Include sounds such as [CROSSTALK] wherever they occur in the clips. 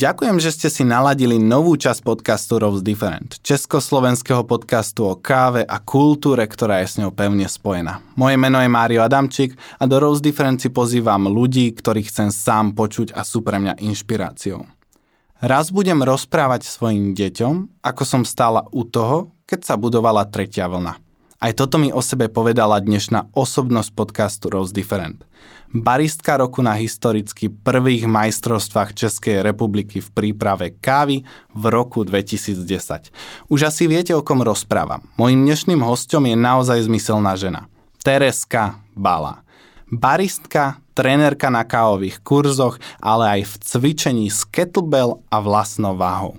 Ďakujem, že ste si naladili novú časť podcastu Rose Different, československého podcastu o káve a kultúre, ktorá je s ňou pevne spojená. Moje meno je Mário Adamčík a do Rose Different si pozývam ľudí, ktorých chcem sám počuť a sú pre mňa inšpiráciou. Raz budem rozprávať svojim deťom, ako som stála u toho, keď sa budovala tretia vlna. Aj toto mi o sebe povedala dnešná osobnosť podcastu Rose Different. Baristka roku na historicky prvých majstrovstvách Českej republiky v príprave kávy v roku 2010. Už asi viete, o kom rozprávam. Mojím dnešným hostom je naozaj zmyselná žena. Tereska Bala. Baristka, trénerka na kávových kurzoch, ale aj v cvičení s kettlebell a vlastnou váhou.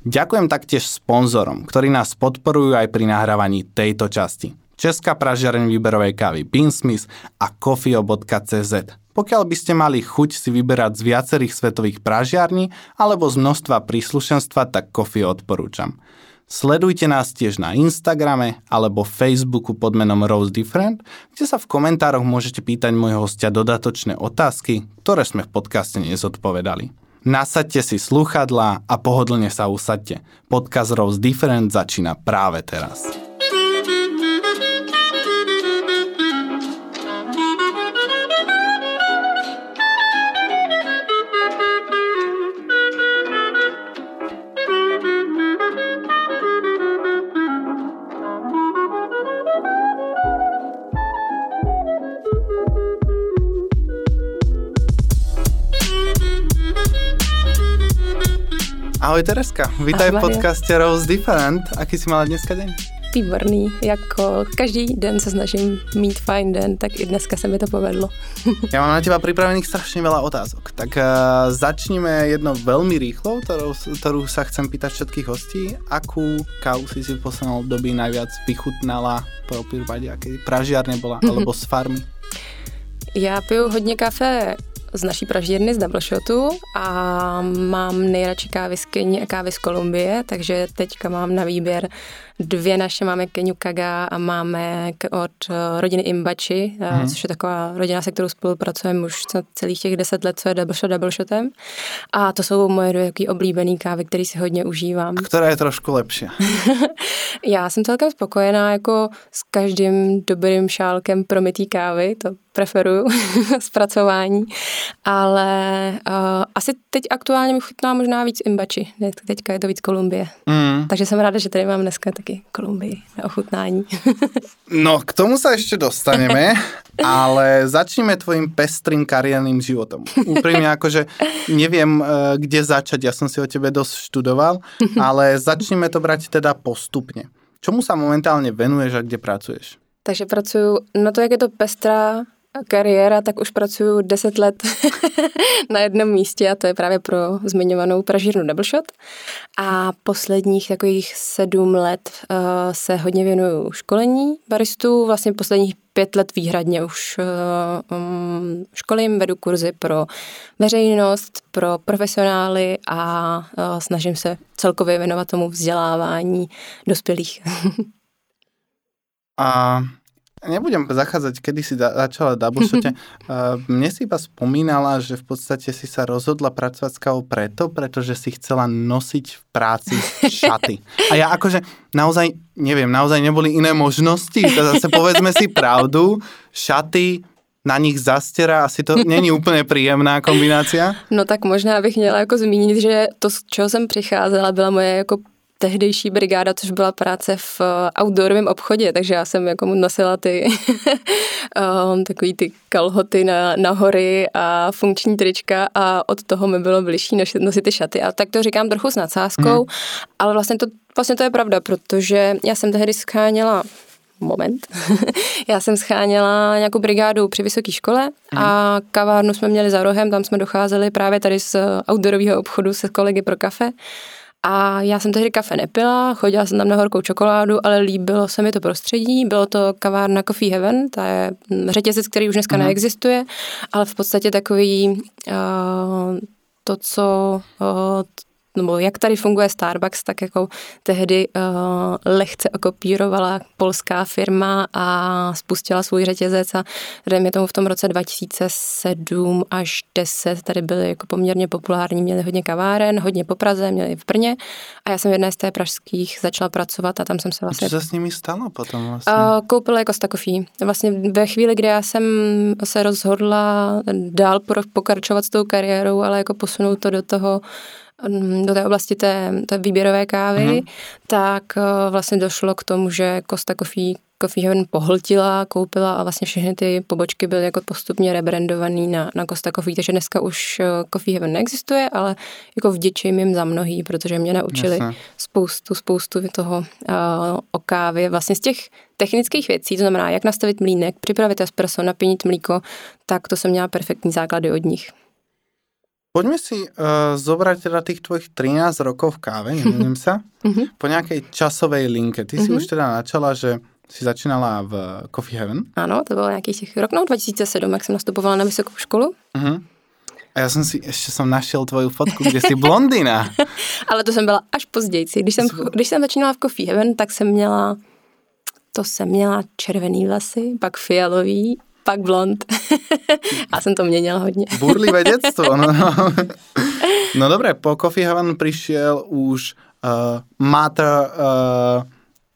Ďakujem taktiež sponzorom, ktorí nás podporujú aj pri nahrávaní tejto časti. Česká pražiareň výberovej kávy Beansmith a kofio.cz. Pokiaľ by ste mali chuť si vyberať z viacerých svetových pražiarní alebo z množstva príslušenstva, tak kofio odporúčam. Sledujte nás tiež na Instagrame alebo Facebooku pod menom Rose Different, kde sa v komentároch môžete pýtať môjho hostia dodatočné otázky, ktoré sme v podcaste nezodpovedali. Nasaďte si sluchadlá a pohodlne sa usadte. Podcast Rose Different začína práve teraz. Ahoj Tereska, vítaj v podcaste Rose Different. Aký si mala dneska deň? Výborný, jako každý den se snažím mít fajn den, tak i dneska se mi to povedlo. [LAUGHS] Já mám na teba pripravených strašne veľa otázok, tak uh, začníme jedno veľmi rýchlo, ktorú, ktorú sa chcem pýtať všetkých hostí. Akú kávu si si v poslednom období najviac vychutnala, po prípade, aké pražiarne bola, [LAUGHS] alebo z farmy? Já piju hodně kafe z naší pražírny z Double Shotu a mám nejradši Keni a kávy z Kolumbie, takže teďka mám na výběr dvě naše, máme Keniu Kaga a máme od eh, rodiny Imbači, hmm. což je taková rodina, se kterou spolupracujeme už celých těch deset let, co je Double Shot Double Shotem. A to jsou moje dvě oblíbené kávy, které si hodně užívám. A která je trošku lepší? [LAUGHS] Já jsem celkem spokojená jako s každým dobrým šálkem promytý kávy, to preferuju [LAUGHS] zpracování, ale uh, asi teď aktuálně mi chutná možná víc imbači, teďka je to víc Kolumbie. Mm. Takže jsem ráda, že tady mám dneska taky Kolumbii na ochutnání. [LAUGHS] no, k tomu sa ešte dostaneme, [LAUGHS] ale začneme tvojim pestrým kariérnym životom. Úprimne [LAUGHS] akože neviem, uh, kde začať, ja som si o tebe dosť študoval, ale začneme to brať teda postupne. Čomu sa momentálne venuješ a kde pracuješ? Takže pracuju, no to jak je to pestrá kariéra, tak už pracuju 10 let [LAUGHS] na jednom místě a to je právě pro zmiňovanou pražírnu Double Shot. A posledních takových sedm let uh, se hodně věnuju školení baristů, vlastně posledních pět let výhradně už uh, um, školím, vedu kurzy pro veřejnost, pro profesionály a uh, snažím se celkově věnovat tomu vzdělávání dospělých. [LAUGHS] a Nebudem zachádzať, kedy si da, začala doubleshote. [LAUGHS] Uh, mne si iba spomínala, že v podstate si sa rozhodla pracovať s kávou preto, pretože si chcela nosiť v práci šaty. A ja akože naozaj, neviem, naozaj neboli iné možnosti. Zase povedzme si pravdu, šaty na nich zastera, asi to není úplně příjemná kombinácia. No tak možná bych měla jako zmínit, že to, z čeho jsem přicházela, byla moje jako tehdejší brigáda, což byla práce v eh, outdoorovém obchodě, takže já jsem jako nosila ty um, [LAUGHS] takový ty kalhoty na, na hory a funkční trička a od toho mi bylo bližší nosit ty šaty. A tak to říkám trochu s nadsázkou, mm. ale vlastně to, vlastně to je pravda, protože já jsem tehdy scháněla moment. [LAUGHS] Já jsem scháněla nějakou brigádu při vysoké škole a mhm. kavárnu jsme měli za rohem, tam jsme docházeli právě tady z outdoorového obchodu se kolegy pro kafe a já jsem tehdy kafe nepila, chodila jsem tam na horkou čokoládu, ale líbilo se mi to prostředí. Bylo to kavárna Coffee Heaven, to je řetězec, který už dneska uh-huh. neexistuje, ale v podstatě takový uh, to, co uh, nebo jak tady funguje Starbucks, tak jako tehdy uh, lehce okopírovala polská firma a spustila svůj řetězec a dejme tomu v tom roce 2007 až 10 tady byly jako poměrně populární, měli hodně kaváren, hodně po Praze, měli v Brně a já jsem v jedné z té pražských začala pracovat a tam jsem se vlastně... Co se s nimi stalo potom vlastně? Uh, koupila jako Coffee. Vlastně ve chvíli, kdy já jsem se rozhodla dál pokračovat s tou kariérou, ale jako posunout to do toho do té oblasti té, té výběrové kávy, mm-hmm. tak eh, vlastně došlo k tomu, že Costa Coffee Coffee Heaven pohltila, koupila a vlastně všechny ty pobočky byly jako postupně rebrandovaný na, na Costa Coffee, takže dneska už eh, Coffee Heaven neexistuje, ale jako vděčím jim za mnohý, protože mě naučili Jasne. spoustu, spoustu toho uh, o kávě, vlastně z těch technických věcí, to znamená, jak nastavit mlínek, připravit espresso, napínit mlíko, tak to jsem měla perfektní základy od nich. Poďme si uh, zobrať teda tých tvojich 13 rokov v káve, nemýlim sa, [LAUGHS] mhm. po nejakej časovej linke. Ty si mhm. už teda načala, že si začínala v Coffee Heaven. Ano, to bylo nějakých těch rok, no 2007, jak jsem nastupovala na vysokou školu. Uh-huh. A já jsem si, ještě jsem našel tvoju fotku, kde jsi blondýna. [LAUGHS] Ale to jsem byla až později. Když jsem, když jsem začínala v Coffee Heaven, tak jsem měla, to jsem měla červený vlasy, pak fialový pak blond. [LAUGHS] A jsem to měnila hodně. Burlivé [LAUGHS] dětstvo. No, no. no dobré, po Coffee Haven přišel už uh, Mater uh,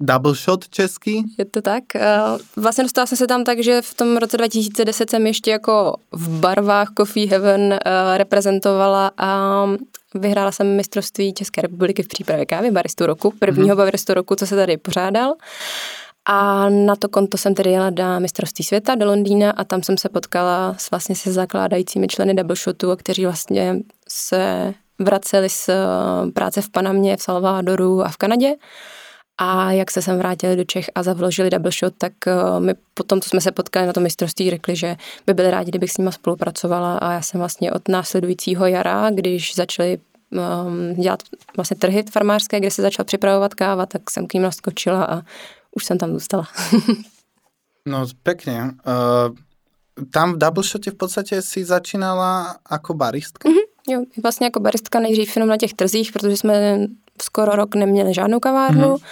Double Shot český? Je to tak. Uh, vlastně dostala jsem se tam tak, že v tom roce 2010 jsem ještě jako v barvách Coffee Heaven uh, reprezentovala a vyhrála jsem mistrovství České republiky v přípravě kávy baristu roku, prvního mm-hmm. baristu roku, co se tady pořádal. A na to konto jsem tedy jela na mistrovství světa do Londýna a tam jsem se potkala s vlastně se zakládajícími členy Double Shotu, kteří vlastně se vraceli z eh, práce v Panamě, v Salvadoru a v Kanadě. A jak se sem vrátili do Čech a zavložili double shot, tak eh, my potom, co jsme se potkali na tom mistrovství, řekli, že by byli rádi, kdybych s nimi spolupracovala a já jsem vlastně od následujícího jara, když začali um, dělat vlastně trhy farmářské, kde se začala připravovat káva, tak jsem k ním naskočila a už jsem tam zůstala. [LAUGHS] no pěkně. Uh, tam v Double Shotě v podstatě si začínala jako baristka? Mm-hmm, jo, vlastně jako baristka nejdřív jenom na těch trzích, protože jsme skoro rok neměli žádnou kavárnu mm-hmm.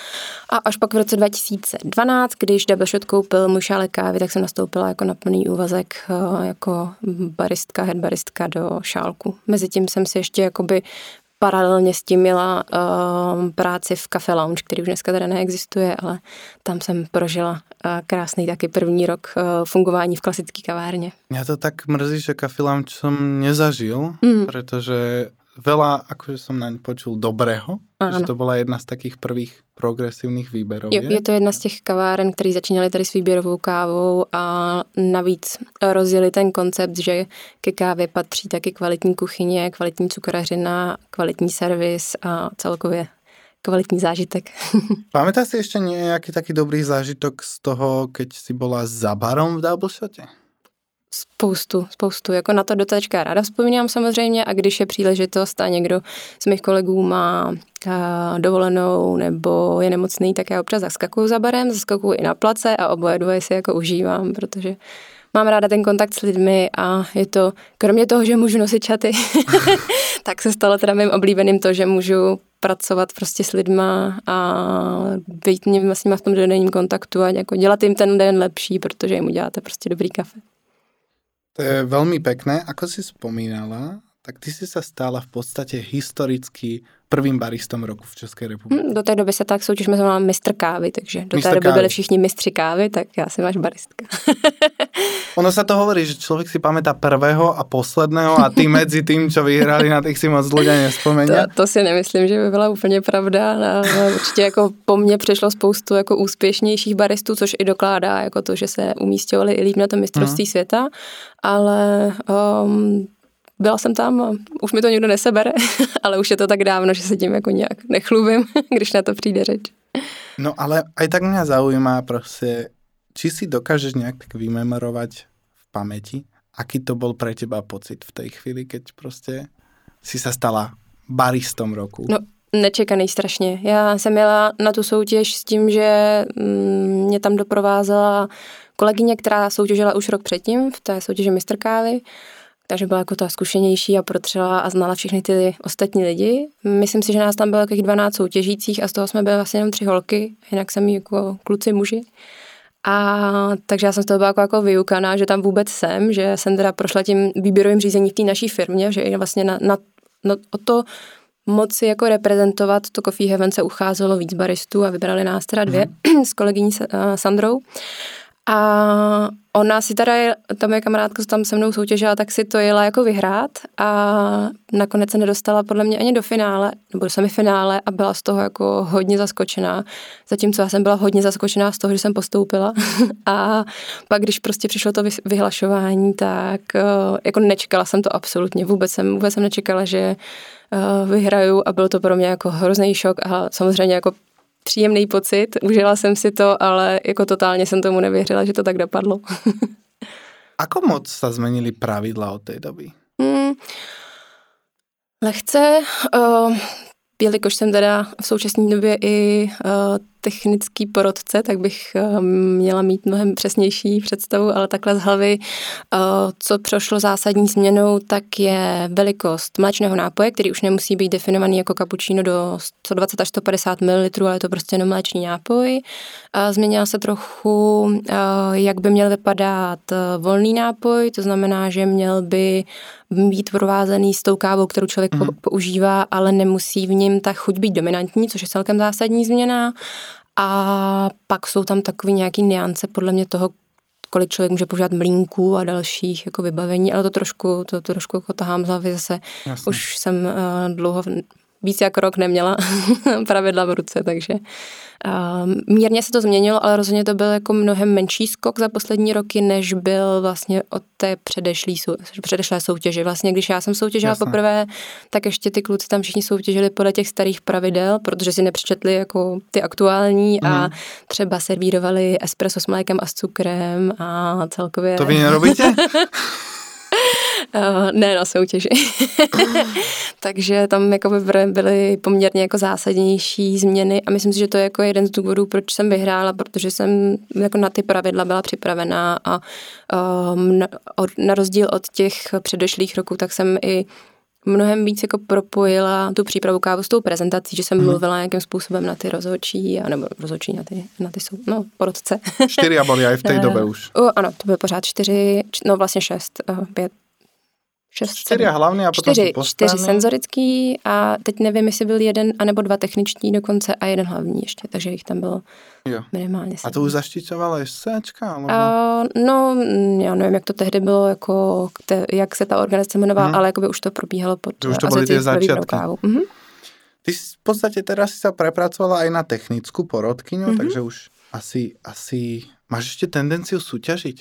a až pak v roce 2012, když Double Shot koupil můj šálek kávy, tak jsem nastoupila jako na plný úvazek uh, jako baristka, head baristka do šálku. Mezitím jsem si ještě jakoby paralelně s tím měla uh, práci v Cafe Lounge, který už dneska teda neexistuje, ale tam jsem prožila uh, krásný taky první rok uh, fungování v klasické kavárně. Já to tak mrzí, že Cafe Lounge jsem nezažil, mm. protože veľa, akože som naň počul dobrého, ano. že to byla jedna z takých prvých progresivních výběrů. Jo, je to jedna z těch kaváren, které začínaly tady s výběrovou kávou a navíc rozjeli ten koncept, že ke kávě patří taky kvalitní kuchyně, kvalitní cukrařina, kvalitní servis a celkově kvalitní zážitek. [LAUGHS] Pamätáš si ještě nějaký taký dobrý zážitok z toho, keď si byla za barom v Double Shote? Spoustu, spoustu. Jako na to do teďka ráda vzpomínám samozřejmě a když je příležitost a někdo z mých kolegů má dovolenou nebo je nemocný, tak já občas zaskakuju za barem, zaskakuju i na place a oboje dvoje si jako užívám, protože mám ráda ten kontakt s lidmi a je to, kromě toho, že můžu nosit čaty, [LAUGHS] tak se stalo teda mým oblíbeným to, že můžu pracovat prostě s lidma a být s nimi v tom denním kontaktu a jako dělat jim ten den lepší, protože jim uděláte prostě dobrý kafe. To je veľmi pekné. Ako si spomínala, tak ty si sa stala v podstate historicky prvým baristom roku v České republice. Hmm, do té doby se tak soutěž jmenovala mistr kávy, takže do Mr. té doby kávy. byli všichni mistři kávy, tak já jsem váš baristka. [LAUGHS] ono sa to hovorí, že člověk si pamätá prvého a posledného a ty mezi tým, čo vyhrali, na těch si moc ľudia nespomení. To, to, si nemyslím, že by byla úplně pravda. No, určitě jako po mně přišlo spoustu jako úspěšnějších baristů, což i dokládá jako to, že se umístěvali i líp na tom mistrovství uh-huh. světa, ale um, byla jsem tam a už mi to nikdo nesebere, [LAUGHS] ale už je to tak dávno, že se tím jako nějak nechlubím, [LAUGHS] když na to přijde řeč. No ale aj tak mě zaujíma prostě, či si dokážeš nějak tak vymemorovat v paměti, aký to byl pro teba pocit v té chvíli, keď prostě si se stala baristom roku? No, nečekaný strašně. Já jsem jela na tu soutěž s tím, že mm, mě tam doprovázela kolegyně, která soutěžila už rok předtím v té soutěži Mistr Kávy takže byla jako ta zkušenější a protřela a znala všechny ty ostatní lidi. Myslím si, že nás tam bylo jakých 12 soutěžících a z toho jsme byli vlastně jenom tři holky, jinak jsem jako kluci muži. A takže já jsem z toho byla jako, jako vyukaná, že tam vůbec jsem, že jsem teda prošla tím výběrovým řízením v té naší firmě, že vlastně na, na, na, o to moci jako reprezentovat to Coffee Heaven se ucházelo víc baristů a vybrali nás teda dvě mm. [CLEARS THROAT] s kolegyní Sandrou. A ona si teda, ta moje kamarádka, co tam se mnou soutěžila, tak si to jela jako vyhrát a nakonec se nedostala podle mě ani do finále, nebo do semifinále a byla z toho jako hodně zaskočená. Zatímco já jsem byla hodně zaskočená z toho, že jsem postoupila. [LAUGHS] a pak, když prostě přišlo to vyhlašování, tak eh, jako nečekala jsem to absolutně. Vůbec jsem, vůbec jsem nečekala, že eh, vyhraju a byl to pro mě jako hrozný šok a samozřejmě jako příjemný pocit, užila jsem si to, ale jako totálně jsem tomu nevěřila, že to tak dopadlo. [LAUGHS] Ako moc se změnily pravidla od té doby? Hmm, lehce, uh, jelikož jsem teda v současné době i uh, technický porodce, tak bych uh, měla mít mnohem přesnější představu, ale takhle z hlavy, uh, co prošlo zásadní změnou, tak je velikost mléčného nápoje, který už nemusí být definovaný jako kapučíno do 120 až 150 ml, ale je to prostě jenom mléčný nápoj. Změnila se trochu, jak by měl vypadat volný nápoj, to znamená, že měl by být provázený s tou kávou, kterou člověk mm. používá, ale nemusí v něm ta chuť být dominantní, což je celkem zásadní změna. A pak jsou tam takový nějaký niance podle mě toho, kolik člověk může používat mlínků a dalších jako vybavení, ale to trošku, to, to trošku jako tahám z hlavy zase. Jasně. Už jsem uh, dlouho víc jak rok neměla [LAUGHS] pravidla v ruce, takže uh, mírně se to změnilo, ale rozhodně to byl jako mnohem menší skok za poslední roky, než byl vlastně od té předešlý, předešlé soutěže. Vlastně když já jsem soutěžila Jasne. poprvé, tak ještě ty kluci tam všichni soutěžili podle těch starých pravidel, protože si nepřečetli jako ty aktuální mm. a mhm. třeba servírovali espresso s mlékem a s cukrem a celkově... To vy nerobíte? [LAUGHS] [LAUGHS] Uh, ne na soutěži. [LAUGHS] Takže tam jako byly poměrně jako zásadnější změny a myslím si, že to je jako jeden z důvodů, proč jsem vyhrála, protože jsem jako na ty pravidla byla připravená a um, na, na rozdíl od těch předešlých roků, tak jsem i mnohem víc jako propojila tu přípravu kávu s tou prezentací, že jsem hmm. mluvila nějakým způsobem na ty rozhodčí, nebo rozhodčí na ty, na ty jsou, no, porodce. Čtyři a byly i v té [LAUGHS] době už. Uh, ano, to bylo pořád čtyři, no vlastně šest, uh, pět, šest, čtyři hlavní a potom čtyři, čtyři senzorický a teď nevím, jestli byl jeden anebo dva techniční dokonce a jeden hlavní ještě, takže jich tam bylo jo. minimálně. A to už zaštiťovala SCčka? Uh, no, já nevím, jak to tehdy bylo, jako, te, jak se ta organizace jmenovala, hmm. ale jakoby už to probíhalo pod už to byly ty začátky. Mm-hmm. Ty v podstatě teda si se prepracovala i na technickou porodkyňu, mm-hmm. takže už asi, asi máš ještě tendenci soutěžit?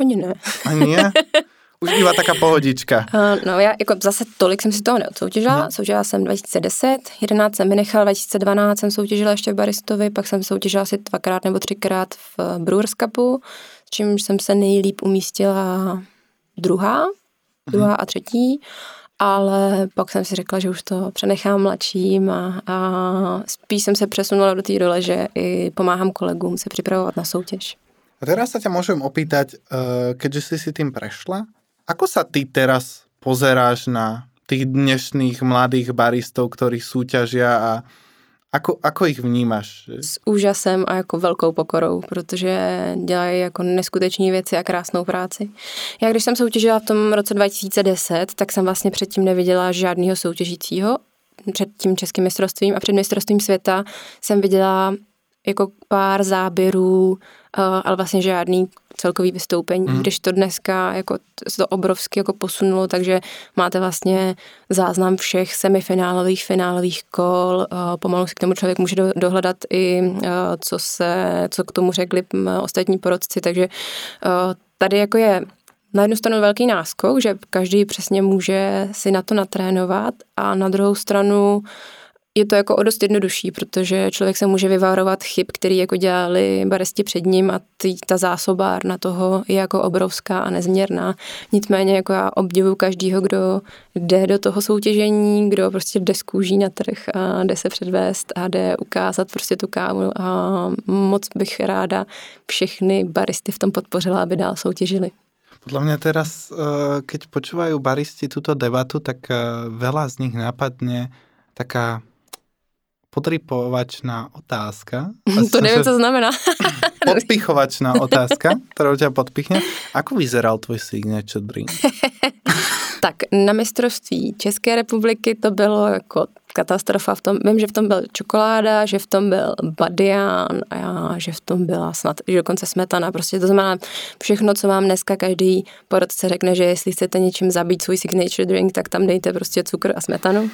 Ani ne. Ani ne? [LAUGHS] Už bývá taká pohodička. Uh, [LAUGHS] no já jako zase tolik jsem si toho neodsoutěžila. Hmm. Soutěžila jsem 2010, 11 jsem vynechala, 2012 jsem soutěžila ještě v Baristovi, pak jsem soutěžila asi dvakrát nebo třikrát v Brewers Cupu, s čímž jsem se nejlíp umístila druhá, druhá hmm. a třetí ale pak jsem si řekla, že už to přenechám mladším a, a spíš jsem se přesunula do té role, že i pomáhám kolegům se připravovat na soutěž. A teraz sa ťa môžem opýtať, eh, keďže si si tým prešla, Ako sa ty teraz pozeráš na tých dnešných mladých baristov, ktorí súťažia a Ako, ako ich vnímáš? S úžasem a jako velkou pokorou, protože dělají jako neskutečné věci a krásnou práci. Já když jsem soutěžila v tom roce 2010, tak jsem vlastně předtím neviděla žádného soutěžícího. Před tím českým mistrovstvím a před mistrovstvím světa jsem viděla jako pár záběrů, ale vlastně žádný celkový vystoupení, mm. když to dneska jako se to obrovsky jako posunulo, takže máte vlastně záznam všech semifinálových, finálových kol, eh, pomalu si k tomu člověk může dohledat i eh, co se, co k tomu řekli ostatní porodci, takže tady jako je na jednu stranu velký náskok, že každý přesně může si na to natrénovat a na druhou stranu je to jako o dost jednodušší, protože člověk se může vyvarovat chyb, který jako dělali baristi před ním a tý, ta zásobárna toho je jako obrovská a nezměrná. Nicméně jako já obdivuju každýho, kdo jde do toho soutěžení, kdo prostě jde z na trh a jde se předvést a jde ukázat prostě tu kávu a moc bych ráda všechny baristy v tom podpořila, aby dál soutěžili. Podľa mňa teraz, uh, keď počúvajú baristi túto debatu, tak uh, veľa z nich napadne taká podripovačná otázka. [LAUGHS] To neviem, co znamená. [LAUGHS] Podpichovačná otázka, ktorou ťa podpichne. Ako vyzeral tvoj signature drink? [LAUGHS] tak na mistrovství České republiky to bylo jako katastrofa v tom, vím, že v tom byl čokoláda, že v tom byl badian a já, že v tom byla snad, že dokonce smetana, prostě to znamená všechno, co vám dneska každý porodce řekne, že jestli chcete něčím zabít svůj signature drink, tak tam dejte prostě cukr a smetanu.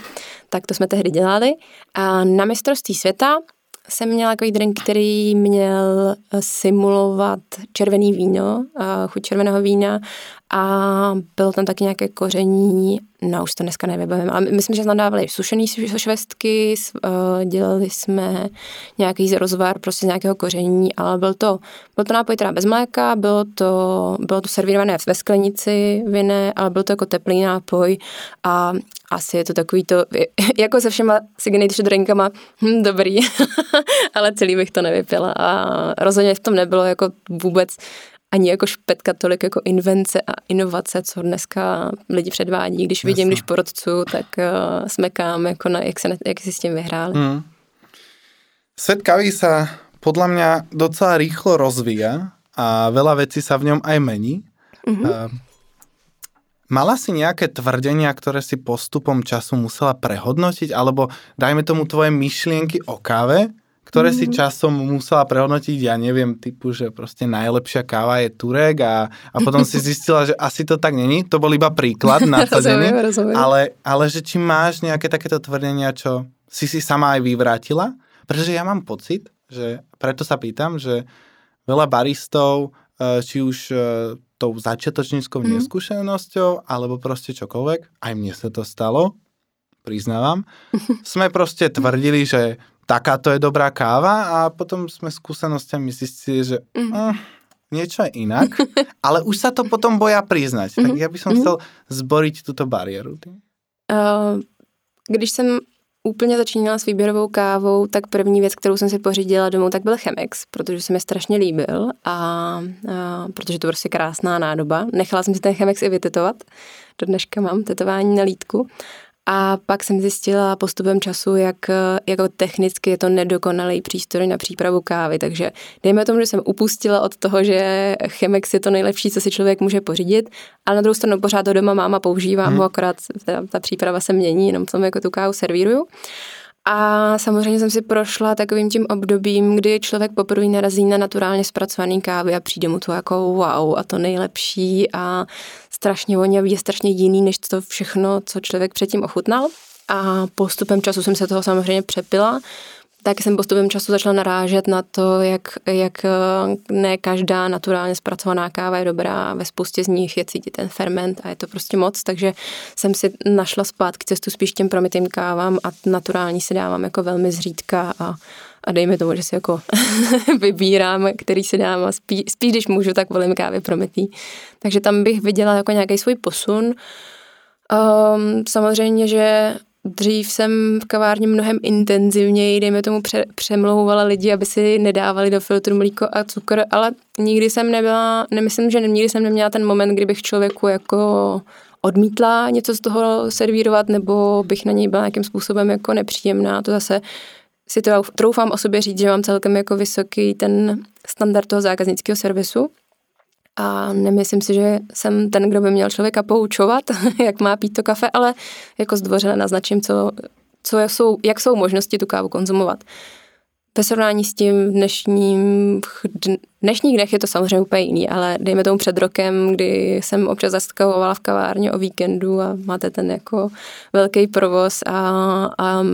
Tak to jsme tehdy dělali. A na mistrovství světa jsem měla takový drink, který měl simulovat červený víno, chuť červeného vína a bylo tam taky nějaké koření, no už to dneska nevybavím, ale myslím, že jsme dávali sušený švestky, eh, dělali jsme nějaký rozvar prostě z nějakého koření, ale byl to, byl to nápoj teda bez mléka, bylo to, bylo to servírované ve sklenici vinné, ale byl to jako teplý nápoj a asi je to takový to, [LAUGHS] jako se všema signature drinkama, hm, dobrý, [LAUGHS] ale celý bych to nevypila a rozhodně v tom nebylo jako vůbec ani jako špetka tolik jako invence a inovace, co dneska lidi předvádí. Když vidím, Jasne. když porodcu, tak uh, smekám, jako na, jak, se, jak si s tím vyhráli. Hmm. Svet kavy sa podľa mňa docela rýchlo rozvíja a veľa vecí sa v ňom aj mení. Mm-hmm. Uh, mala si nejaké tvrdenia, ktoré si postupom času musela prehodnotiť, alebo dajme tomu tvoje myšlienky o káve, ktoré mm-hmm. si mhm. časom musela prehodnotiť, ja neviem, typu, že proste najlepšia káva je Turek a, a potom si [LAUGHS] zistila, že asi to tak není. To bol iba príklad [LAUGHS] nadsadenie. ale, ale že či máš nejaké takéto tvrdenia, čo si si sama aj vyvrátila? Pretože ja mám pocit, že preto sa pýtam, že veľa baristov, e, či už e, tou začiatočníckou mm. neskúsenosťou, alebo proste čokoľvek, aj mne sa to stalo, priznávam, [LAUGHS] sme proste tvrdili, že takáto je dobrá káva a potom sme skúsenostiami zistili, že mm. Mm, niečo je inak, [LAUGHS] ale už sa to potom boja priznať. Tak mhm. ja by som mm. chcel zboriť túto bariéru. Uh, když jsem úplně začínala s výběrovou kávou, tak první věc, kterou jsem si pořídila domů, tak byl Chemex, protože se mi strašně líbil a, a protože to prostě krásná nádoba. Nechala jsem si ten Chemex i vytetovat. Do dneška mám tetování na lítku. A pak jsem zjistila postupem času, jak jako technicky je to nedokonalý přístroj na přípravu kávy. Takže dejme tomu, že jsem upustila od toho, že Chemex je to nejlepší, co si člověk může pořídit, ale na druhou stranu pořád to doma mám a používám hmm. ho, akorát ta, ta příprava se mění, jenom tom jako tu kávu servíruju. A samozřejmě jsem si prošla takovým tím obdobím, kdy člověk poprvé narazí na naturálně zpracovaný kávy a přijde mu to jako wow a to nejlepší a strašně vonavý je strašně jiný, než to všechno, co člověk předtím ochutnal. A postupem času jsem se toho samozřejmě přepila, tak jsem postupem času začala narážet na to, jak, jak eh, ne každá naturálně zpracovaná káva je dobrá, ve spoustě z nich je cítit ten ferment a je to prostě moc, takže jsem si našla zpátky cestu spíš těm promitým kávám a naturální si dávám jako velmi zřídka a, a dejme tomu, že si jako [LAUGHS] vybírám, který si dám a spíš, spíš, když můžu, tak volím kávy promitý. Takže tam bych viděla jako nějaký svůj posun. Um, samozřejmě, že Dřív jsem v kavárně mnohem intenzivněji, dejme tomu, pře- přemlouvala lidi, aby si nedávali do filtru mlíko a cukr, ale nikdy jsem nebyla, nemyslím, že nikdy jsem neměla ten moment, kdybych člověku jako odmítla něco z toho servírovat, nebo bych na něj byla nějakým způsobem jako nepříjemná. To zase si to troufám o sobě říct, že mám celkem jako vysoký ten standard toho zákaznického servisu, a nemyslím si, že jsem ten, kdo by měl člověka poučovat, [LAUGHS] jak má pít to kafe, ale jako zdvořile naznačím, co, co jsou, jak jsou možnosti tu kávu konzumovat. Ve srovnání s tím dnešním, dnešních dnech je to samozřejmě úplně jiný, ale dejme tomu před rokem, kdy jsem občas zastavovat v kavárně o víkendu a máte ten jako velký provoz a, a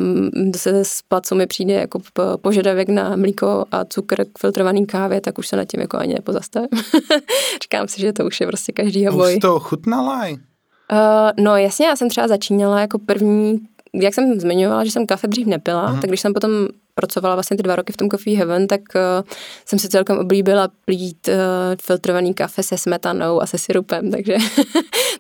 se z placu mi přijde jako požadavek na mlíko a cukr k filtrovaný kávě, tak už se nad tím jako ani nepozastavím. [LAUGHS] Říkám si, že to už je prostě každý boj. Už to chutnala? Uh, no jasně, já jsem třeba začínala jako první jak jsem zmiňovala, že jsem kafe dřív nepila, mm. tak když jsem potom pracovala vlastně ty dva roky v tom Coffee Heaven, tak uh, jsem si celkem oblíbila plít uh, filtrovaný kafe se smetanou a se syrupem, [LAUGHS] takže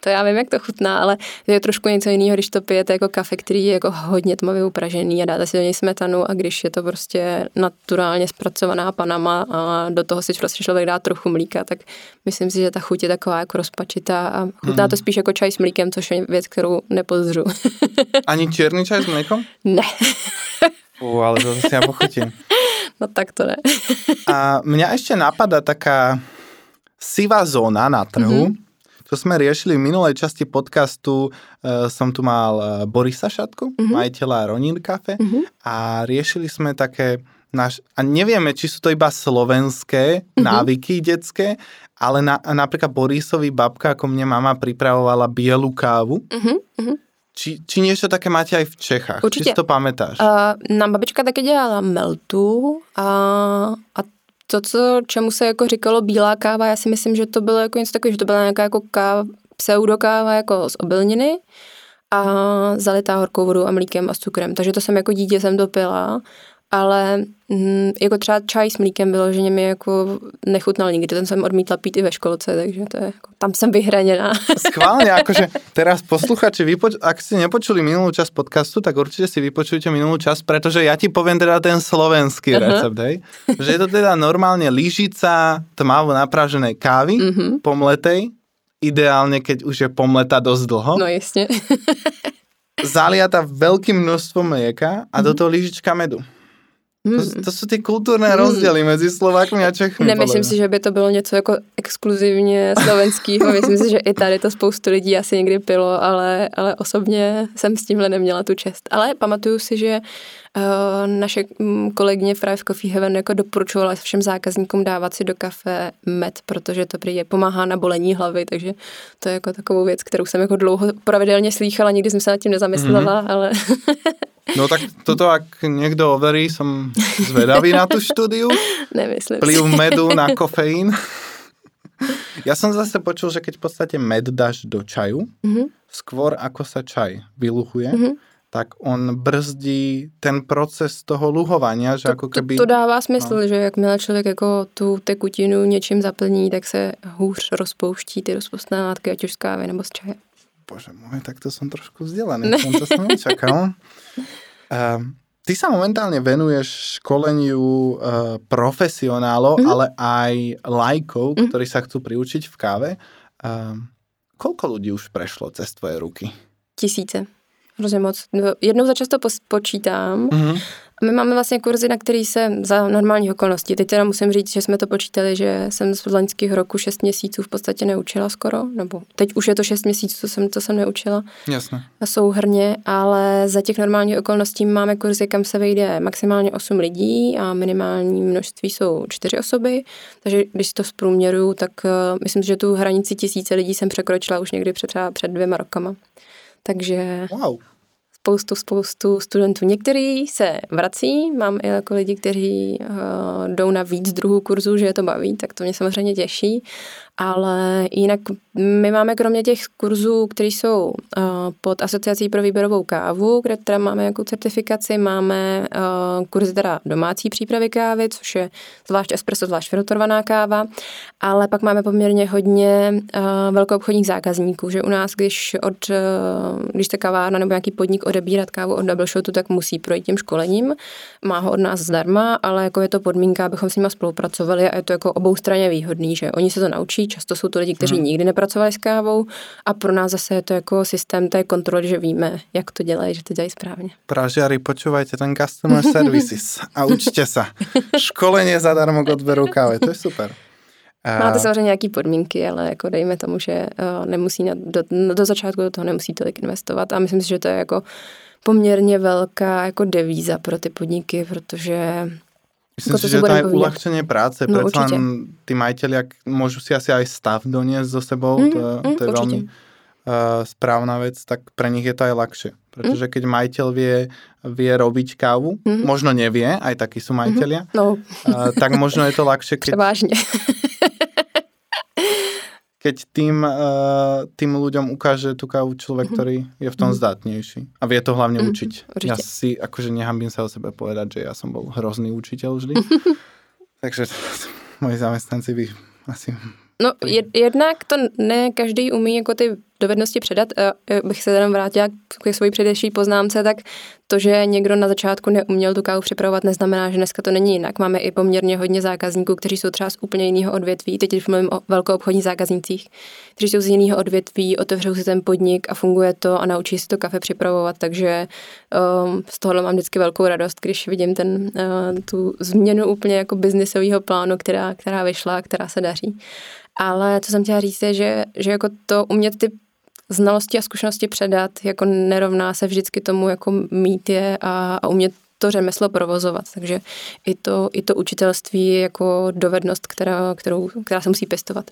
to já vím, jak to chutná, ale je trošku něco jiného, když to pijete jako kafe, který je jako hodně tmavě upražený a dáte si do něj smetanu a když je to prostě naturálně zpracovaná panama a do toho si prostě člověk dá trochu mlíka, tak myslím si, že ta chuť je taková jako rozpačitá a chutná to hmm. spíš jako čaj s mlíkem, což je věc, kterou nepozřu. Ani černý čaj s mlíkem? Ne. [LAUGHS] U, ale to si já pochutím. [LAUGHS] No tak to ne. a mňa ešte napadá taká sivá zóna na trhu, mm-hmm čo sme riešili v minulej časti podcastu, uh, som tu mal uh, Borisa Šatku, mm-hmm. majiteľa Ronin Cafe mm-hmm. a riešili sme také naš, a nevieme, či sú to iba slovenské mm-hmm. návyky detské, ale na, napríklad Borisovi babka, ako mne mama pripravovala bielu kávu. Mm-hmm. Či, či niečo také máte aj v Čechách? Určitě. Či to pamätáš? Uh, nám babička taky dělala meltu a, a to, co, čemu se jako říkalo bílá káva, já si myslím, že to bylo jako něco takového, že to byla nějaká jako káva, pseudokáva jako z obilniny a zalitá horkou vodou a mlíkem a s cukrem. Takže to jsem jako dítě jsem dopila ale mm, jako třeba čaj s mlíkem bylo, že mě jako nechutnal nikdy, ten jsem odmítla pít i ve školce, takže to je, jako, tam jsem vyhraněná. [LAUGHS] Schválně, jakože teraz posluchači, vypoč- ak ste nepočuli minulú časť podcastu, tak určite si vypočujte minulú časť, pretože ja ti poviem teda ten slovenský uh-huh. recept, hej? Že je to teda normálne lyžica tmavo napraženej kávy, uh-huh. pomletej, ideálne, keď už je pomleta dosť dlho. No jasne. [LAUGHS] zaliata veľkým množstvom mlieka a uh-huh. do toho lyžička medu. To, hmm. to jsou ty kulturné hmm. rozdíly mezi Slovákmi a Čechmi. Nemyslím si, že by to bylo něco jako exkluzivně slovenského. [LAUGHS] Myslím si, že i tady to spoustu lidí asi někdy pilo, ale, ale osobně jsem s tímhle neměla tu čest. Ale pamatuju si, že uh, naše mm, kolegyně právě v Coffee Heaven jako doporučovala všem zákazníkům dávat si do kafe med, protože to prý pomáhá na bolení hlavy, takže to je jako takovou věc, kterou jsem jako dlouho pravidelně slýchala, nikdy jsem se nad tím nezamyslela, mm-hmm. ale [LAUGHS] No tak toto, ak niekto overí, som zvedavý na tú štúdiu. [LAUGHS] Nemyslím Pliv medu na [LAUGHS] kofeín. Ja som zase počul, že keď v podstate med dáš do čaju, mm-hmm. skôr ako sa čaj vyluchuje, mm-hmm. tak on brzdí ten proces toho luhovania, že to, ako keby... To, to dává smysl, no. že jakmile člověk jako tu tekutinu něčím zaplní, tak se hůř rozpouští ty rozpustné látky, ať už z kávy nebo z čaje. Bože môj, tak to som trošku vzdelaný, som to som nečakal. Uh, [LAUGHS] ty sa momentálne venuješ školeniu uh, profesionálov, mm-hmm. ale aj lajkov, mm-hmm. ktorí sa chcú priučiť v káve. Uh, koľko ľudí už prešlo cez tvoje ruky? Tisíce. Hrozně moc. No, jednou za často počítám. Mm-hmm. My máme vlastně kurzy, na který se za normální okolnosti. Teď teda musím říct, že jsme to počítali, že jsem z loňských roku 6 měsíců v podstatě neučila skoro, nebo teď už je to 6 měsíců, co jsem, co jsem neučila. Jasně. A souhrně, ale za těch normálních okolností máme kurzy, kam se vejde maximálně 8 lidí a minimální množství jsou 4 osoby, takže když to zprůměruju, tak uh, myslím, že tu hranici tisíce lidí jsem překročila už někdy před, třeba před dvěma rokama. Takže wow spoustu, spoustu studentů. Některý se vrací, mám i jako lidi, kteří uh, jdou na víc druhů kurzu, že je to baví, tak to mě samozřejmě těší ale jinak my máme kromě těch kurzů, které jsou uh, pod asociací pro výběrovou kávu, kde teda máme jako certifikaci, máme uh, kurzy teda domácí přípravy kávy, což je zvlášť espresso, zvlášť filtrovaná káva, ale pak máme poměrně hodně uh, velkou obchodních zákazníků, že u nás, když, od, když ta kavárna nebo nějaký podnik odebírat kávu od double shotu, tak musí projít tím školením. Má ho od nás zdarma, ale jako je to podmínka, abychom s nimi spolupracovali a je to jako oboustranně výhodný, že oni se to naučí, často jsou to lidi, kteří hmm. nikdy nepracovali s kávou a pro nás zase je to jako systém té kontroly, že víme, jak to dělají, že to dělají správně. Pražiari, počúvajte ten customer services a učte se. Školení zadarmo k odberu kávy, to je super. [LAUGHS] Máte samozřejmě nějaké podmínky, ale jako dejme tomu, že uh, nemusí na, do, do začátku do toho nemusí tolik investovat a myslím si, že to je jako poměrně velká jako devíza pro ty podniky, protože Myslím si, že to je uľahčenie práce, no, predsa len tí majiteľi môžu si asi aj stav doniesť so sebou, mm, to, mm, to je určite. veľmi uh, správna vec, tak pre nich je to aj ľahšie. Pretože mm. keď majiteľ vie, vie robiť kávu, mm. možno nevie, aj takí sú majiteľia, mm, no. uh, tak možno je to ľahšie, keď... Převážne. [LAUGHS] keď tým, uh, tým ľuďom ukáže tú kávu človek, mm-hmm. ktorý je v tom mm-hmm. zdatnejší. A vie to hlavne mm-hmm. učiť. Určite. Ja si akože nehambím sa o sebe povedať, že ja som bol hrozný učiteľ vždy. [LAUGHS] Takže moji zamestnanci by asi No jednak to ne každý umí jako ty dovednosti předat. Bych se jenom vrátila k své předešší poznámce, tak to, že někdo na začátku neuměl tu kávu připravovat, neznamená, že dneska to není jinak. Máme i poměrně hodně zákazníků, kteří jsou třeba z úplně jiného odvětví. Teď když mluvím o velkoobchodních zákaznících, kteří jsou z jiného odvětví, otevřou si ten podnik a funguje to a naučí si to kafe připravovat. Takže um, z tohohle mám vždycky velkou radost, když vidím ten, uh, tu změnu úplně jako biznisového plánu, která, která vyšla, která se daří. Ale co jsem chtěla říct je, že, že jako to umět ty znalosti a zkušenosti předat, jako nerovná se vždycky tomu jako mít je a, a umět to řemeslo provozovat. Takže i to, i to učitelství je jako dovednost, která, kterou, která se musí pěstovat.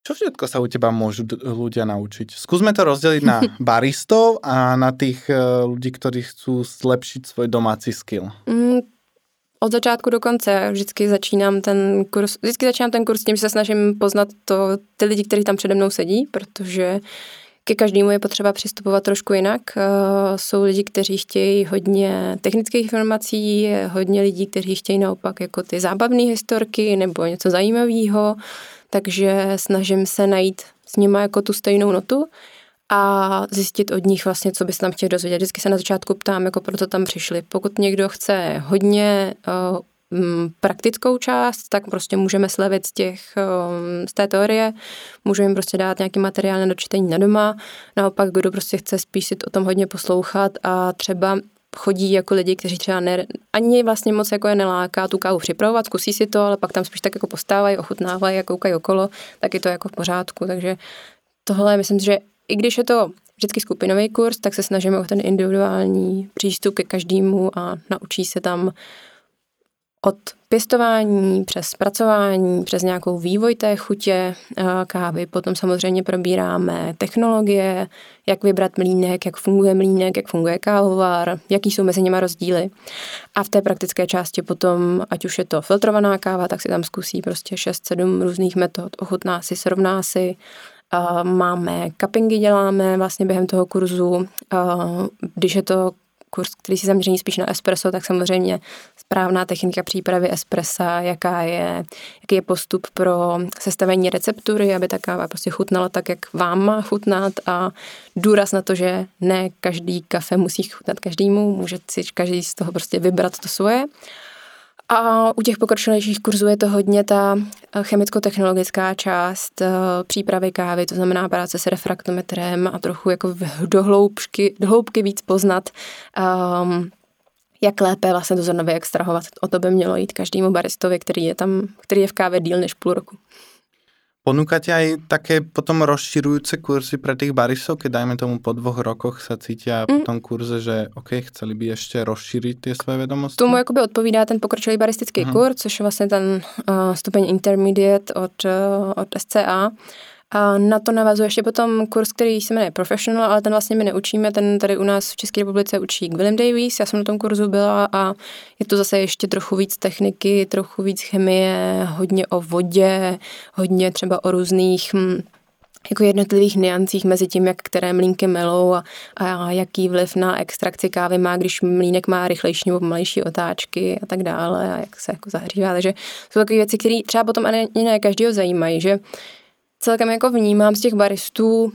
Čo všetko sa u teba môžu ľudia naučiť? Skúsme to rozdeliť na [LAUGHS] baristov a na tých eh, ľudí, ktorí chcú zlepšiť svoj domácí skill. Mm, od začátku do konce. Vždycky začínám ten kurz, vždycky začínám ten kurz tím, že se snažím poznat to, ty lidi, kteří tam přede mnou sedí, protože ke každému je potřeba přistupovat trošku jinak. Uh, jsou lidi, kteří chtějí hodně technických informací, hodně lidí, kteří chtějí naopak jako ty zábavné historky nebo něco zajímavého, takže snažím se najít s nimi jako tu stejnou notu a zjistit od nich vlastně, co bys tam chtěl dozvědět. Vždycky se na začátku ptám, jako proto tam přišli. Pokud někdo chce hodně uh, praktickou část, tak prostě můžeme slevit z, těch, um, z té teorie, můžeme jim prostě dát nějaký materiál na dočtení na doma, naopak kdo prostě chce spíš si o tom hodně poslouchat a třeba chodí jako lidi, kteří třeba ne, ani vlastně moc jako je neláká tu kávu připravovat, zkusí si to, ale pak tam spíš tak jako postávají, ochutnávají a koukají okolo, tak je to jako v pořádku, takže tohle myslím, že i když je to vždycky skupinový kurz, tak se snažíme o ten individuální přístup ke každému a naučí se tam od pěstování přes zpracování, přes nějakou vývoj té chutě eh, kávy. Potom samozřejmě probíráme technologie, jak vybrat mlínek, jak funguje mlínek, jak funguje kávovar, jaký jsou mezi nimi rozdíly. A v té praktické části potom, ať už je to filtrovaná káva, tak si tam zkusí prostě 6-7 různých metod, ochutná si, srovná si, máme cuppingy, děláme vlastně během toho kurzu. Když je to kurz, který si zaměřený spíš na espresso, tak samozřejmě správná technika přípravy espressa, jaká je, jaký je postup pro sestavení receptury, aby ta káva prostě chutnala tak, jak vám má chutnat a důraz na to, že ne každý kafe musí chutnat každému, může si každý z toho prostě vybrat to svoje. A u těch pokročilejších kurzů je to hodně ta eh, chemicko-technologická část eh, přípravy kávy, to znamená práce s refraktometrem a trochu jako do hloubky, do hloubky víc poznat, um, jak lépe vlastně to zrnově extrahovat. O to by mělo jít každému baristovi, který je tam, který je v kávě díl než půl roku. Ponúkate aj také potom rozširujúce kurzy pre tých baristov, keď dajme tomu po dvoch rokoch sa cítia mm. po tom kurze, že OK, chceli by ještě rozšířit ty své vědomosti? Tomu jakoby odpovídá ten pokročilý baristický mm. kurz, což je vlastně ten uh, stupeň intermediate od, uh, od SCA. A na to navazuje ještě potom kurz, který se jmenuje Professional, ale ten vlastně my neučíme, ten tady u nás v České republice učí William Davies, já jsem na tom kurzu byla a je to zase ještě trochu víc techniky, trochu víc chemie, hodně o vodě, hodně třeba o různých hm, jako jednotlivých niancích mezi tím, jak které mlínky melou a, a jaký vliv na extrakci kávy má, když mlínek má rychlejší nebo pomalejší otáčky a tak dále a jak se jako zahřívá. Takže jsou takové věci, které třeba potom ani ne každého zajímají, že celkem jako vnímám z těch baristů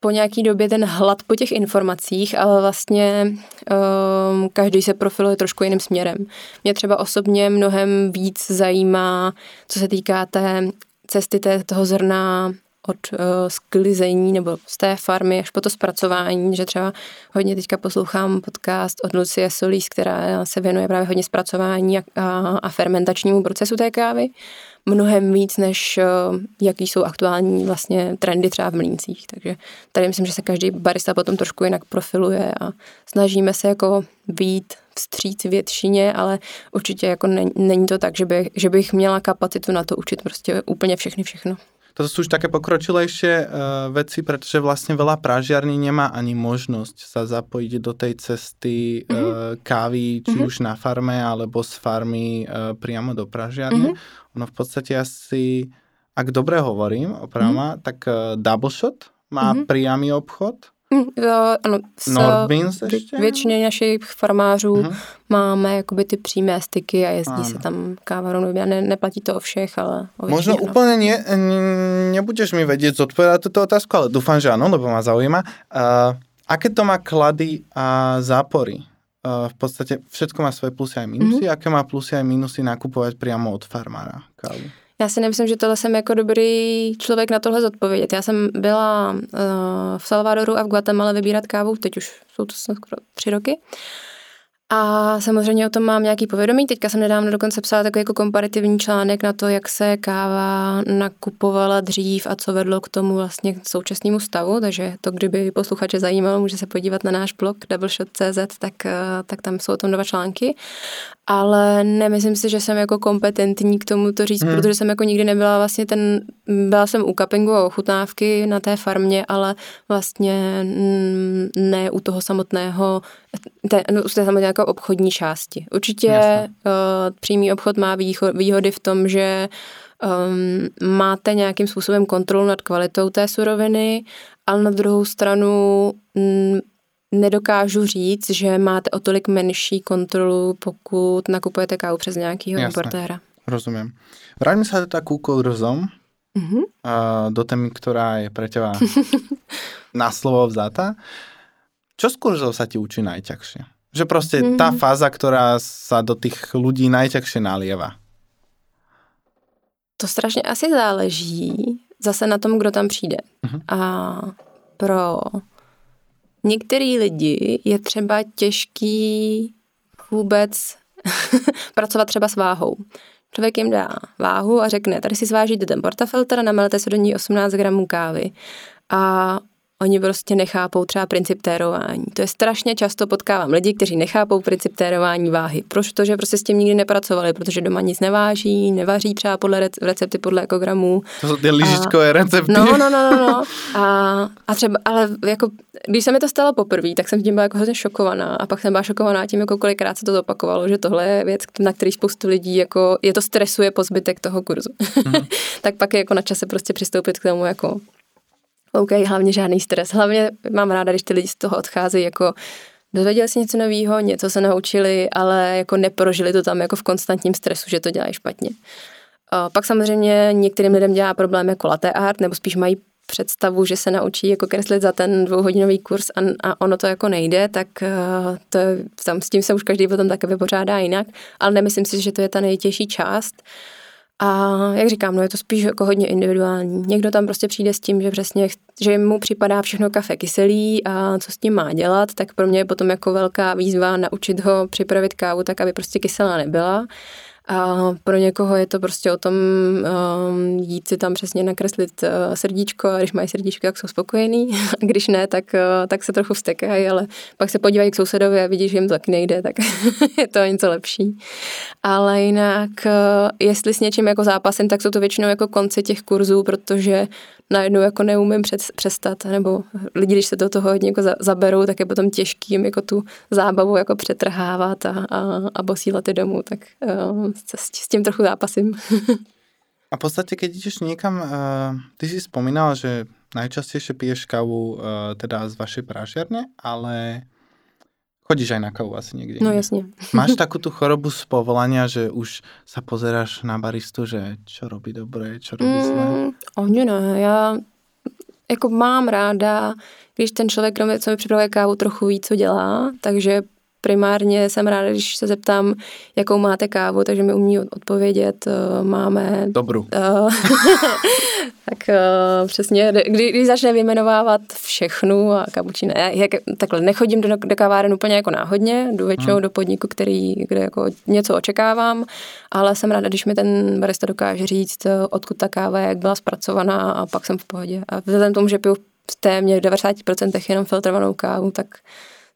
po nějaký době ten hlad po těch informacích, ale vlastně um, každý se profiluje trošku jiným směrem. Mě třeba osobně mnohem víc zajímá, co se týká té cesty té, toho zrna od uh, sklizení nebo z té farmy až po to zpracování, že třeba hodně teďka poslouchám podcast od Lucie Solís, která se věnuje právě hodně zpracování a, a, a fermentačnímu procesu té kávy mnohem víc, než eh, jaký jsou aktuální vlastně trendy třeba v mlíncích. Takže tady myslím, že se každý barista potom trošku jinak profiluje a snažíme se jako být vstříc většině, ale určitě jako není to tak, že, by, že bych měla kapacitu na to učit prostě úplně všechny všechno. To sú už také pokročilejšie uh, veci, pretože vlastne veľa pražiarní nemá ani možnosť sa zapojiť do tej cesty mm-hmm. uh, kávy, či mm-hmm. už na farme, alebo z farmy uh, priamo do pražiarne. Mm-hmm. Ono v podstate asi ak dobre hovorím, opravma, mm. tak uh, Double Shot má mm-hmm. priamy obchod. Mm, jo, ano, s Nordbeans ještě? většině našich farmářů mm-hmm. máme jakoby ty přímé styky a jezdí ano. se tam káva rovnou. Ne, neplatí to o všech, ale o Možno ano. úplně ne, nebudeš mi vědět zodpovědět tuto otázku, ale doufám, že ano, lebo ma zaujíma. Uh, aké to má klady a zápory? Uh, v podstate všetko má svoje plusy a minusy. Mm-hmm. Aké má plusy a minusy nakupovať priamo od farmára kávu? Já si nemyslím, že tohle jsem jako dobrý člověk na tohle zodpovědět. Já jsem byla uh, v Salvadoru a v Guatemala vybírat kávu, teď už jsou to skoro tři roky. A samozřejmě o tom mám nějaký povědomí. Teďka jsem nedávno dokonce psala takový jako komparativní článek na to, jak se káva nakupovala dřív a co vedlo k tomu vlastně k současnému stavu. Takže to, kdyby posluchače zajímalo, může se podívat na náš blog doubleshot.cz, tak, eh, tak tam jsou o tom dva články. Ale nemyslím si, že jsem jako kompetentní k tomu to říct, hmm. protože jsem jako nikdy nebyla vlastně ten, byla jsem u cuppingu a ochutnávky na té farmě, ale vlastně ne u toho samotného té, no, té samozřejmě jako obchodní části. Určitě uh, přímý obchod má výhody v tom, že um, máte nějakým způsobem kontrolu nad kvalitou té suroviny, ale na druhou stranu m, nedokážu říct, že máte o tolik menší kontrolu, pokud nakupujete kávu přes nějakého importéra. Rozumím. Vráťme se teda ku kurzom, mm-hmm. uh, do témy, která je pro teba [LAUGHS] na slovo vzata. Čo z kurzov sa ti učí najťažšie? Že proste mm-hmm. tá fáza, ktorá sa do tých ľudí najťažšie nalieva. To strašně asi záleží zase na tom, kdo tam přijde. Mm-hmm. A pro některý lidi je třeba těžký vůbec [LAUGHS] pracovat třeba s váhou. Člověk jim dá váhu a řekne, tady si zvážíte ten portafiltr a namelete se do ní 18 gramů kávy. A Oni prostě nechápou třeba princip térování. To je strašně často potkávám lidi, kteří nechápou princip térování váhy, protože prostě s tím nikdy nepracovali, protože doma nic neváží, nevaří třeba podle recepty podle ekogramů. To jsou ty lyžičkové recepty. No, no, no, no, no. A, a třeba, ale jako, když se mi to stalo poprvé, tak jsem tím byla jako hodně šokovaná a pak jsem byla šokovaná tím, jako kolikrát se to zopakovalo, že tohle je věc, na který spoustu lidí jako, je to stresuje po zbytek toho kurzu. Mm-hmm. [LAUGHS] tak pak je jako na čase prostě přistoupit k tomu jako OK, hlavně žádný stres. Hlavně mám ráda, když ty lidi z toho odcházejí jako dozvěděli si něco nového, něco se naučili, ale jako neprožili to tam jako v konstantním stresu, že to dělají špatně. A pak samozřejmě některým lidem dělá problém jako latte art, nebo spíš mají představu, že se naučí jako kreslit za ten dvouhodinový kurz a, a ono to jako nejde, tak uh, to, tam s tím se už každý potom také vypořádá jinak, ale nemyslím si, že to je ta nejtěžší část. A jak říkám, no je to spíš jako hodně individuální. Někdo tam prostě přijde s tím, že přesně, že mu připadá všechno kafe kyselý a co s tím má dělat, tak pro mě je potom jako velká výzva naučit ho připravit kávu tak, aby prostě kyselá nebyla. A pro někoho je to prostě o tom um, jít si tam přesně nakreslit uh, srdíčko a když mají srdíčko, tak jsou spokojení. [LAUGHS] A když ne, tak, uh, tak se trochu vstekají, ale pak se podívají k sousedovi a vidí, že jim to taky nejde, tak [LAUGHS] je to něco lepší. Ale jinak, uh, jestli s něčím jako zápasem, tak jsou to většinou jako konci těch kurzů, protože najednou jako neumím přestat, nebo lidi, když se do toho hodně jako zaberou, tak je potom těžký jim jako tu zábavu jako přetrhávat a, a, a posílat je domů, tak uh, s, s tím trochu zápasím. [LAUGHS] a v podstatě, když jdeš někam, uh, ty si vzpomínal, že najčastěji piješ kávu uh, teda z vašej pražiarne, ale Chodíš aj na kávu asi někdy. No jasně. Máš [LAUGHS] takú tu chorobu z povolania, že už sa pozeráš na baristu, že čo robí dobré, čo robí zlé? Mm, oni ne, já jako mám ráda, když ten člověk, kromě co mi připravuje kávu, trochu ví, co dělá, takže primárně jsem ráda, když se zeptám, jakou máte kávu, takže mi umí odpovědět. Eh, máme... Dobru. Uh, [LAUGHS] tak uh, přesně, kdy, když začne vyjmenovávat všechnu a kapučino, jak, takhle nechodím do, do kaváren úplně jako náhodně, jdu většinou hmm. do podniku, který, kde jako něco očekávám, ale jsem ráda, když mi ten barista dokáže říct, odkud ta káva jak byla zpracovaná a pak jsem v pohodě. A vzhledem tomu, že piju v téměř 90% jenom filtrovanou kávu, tak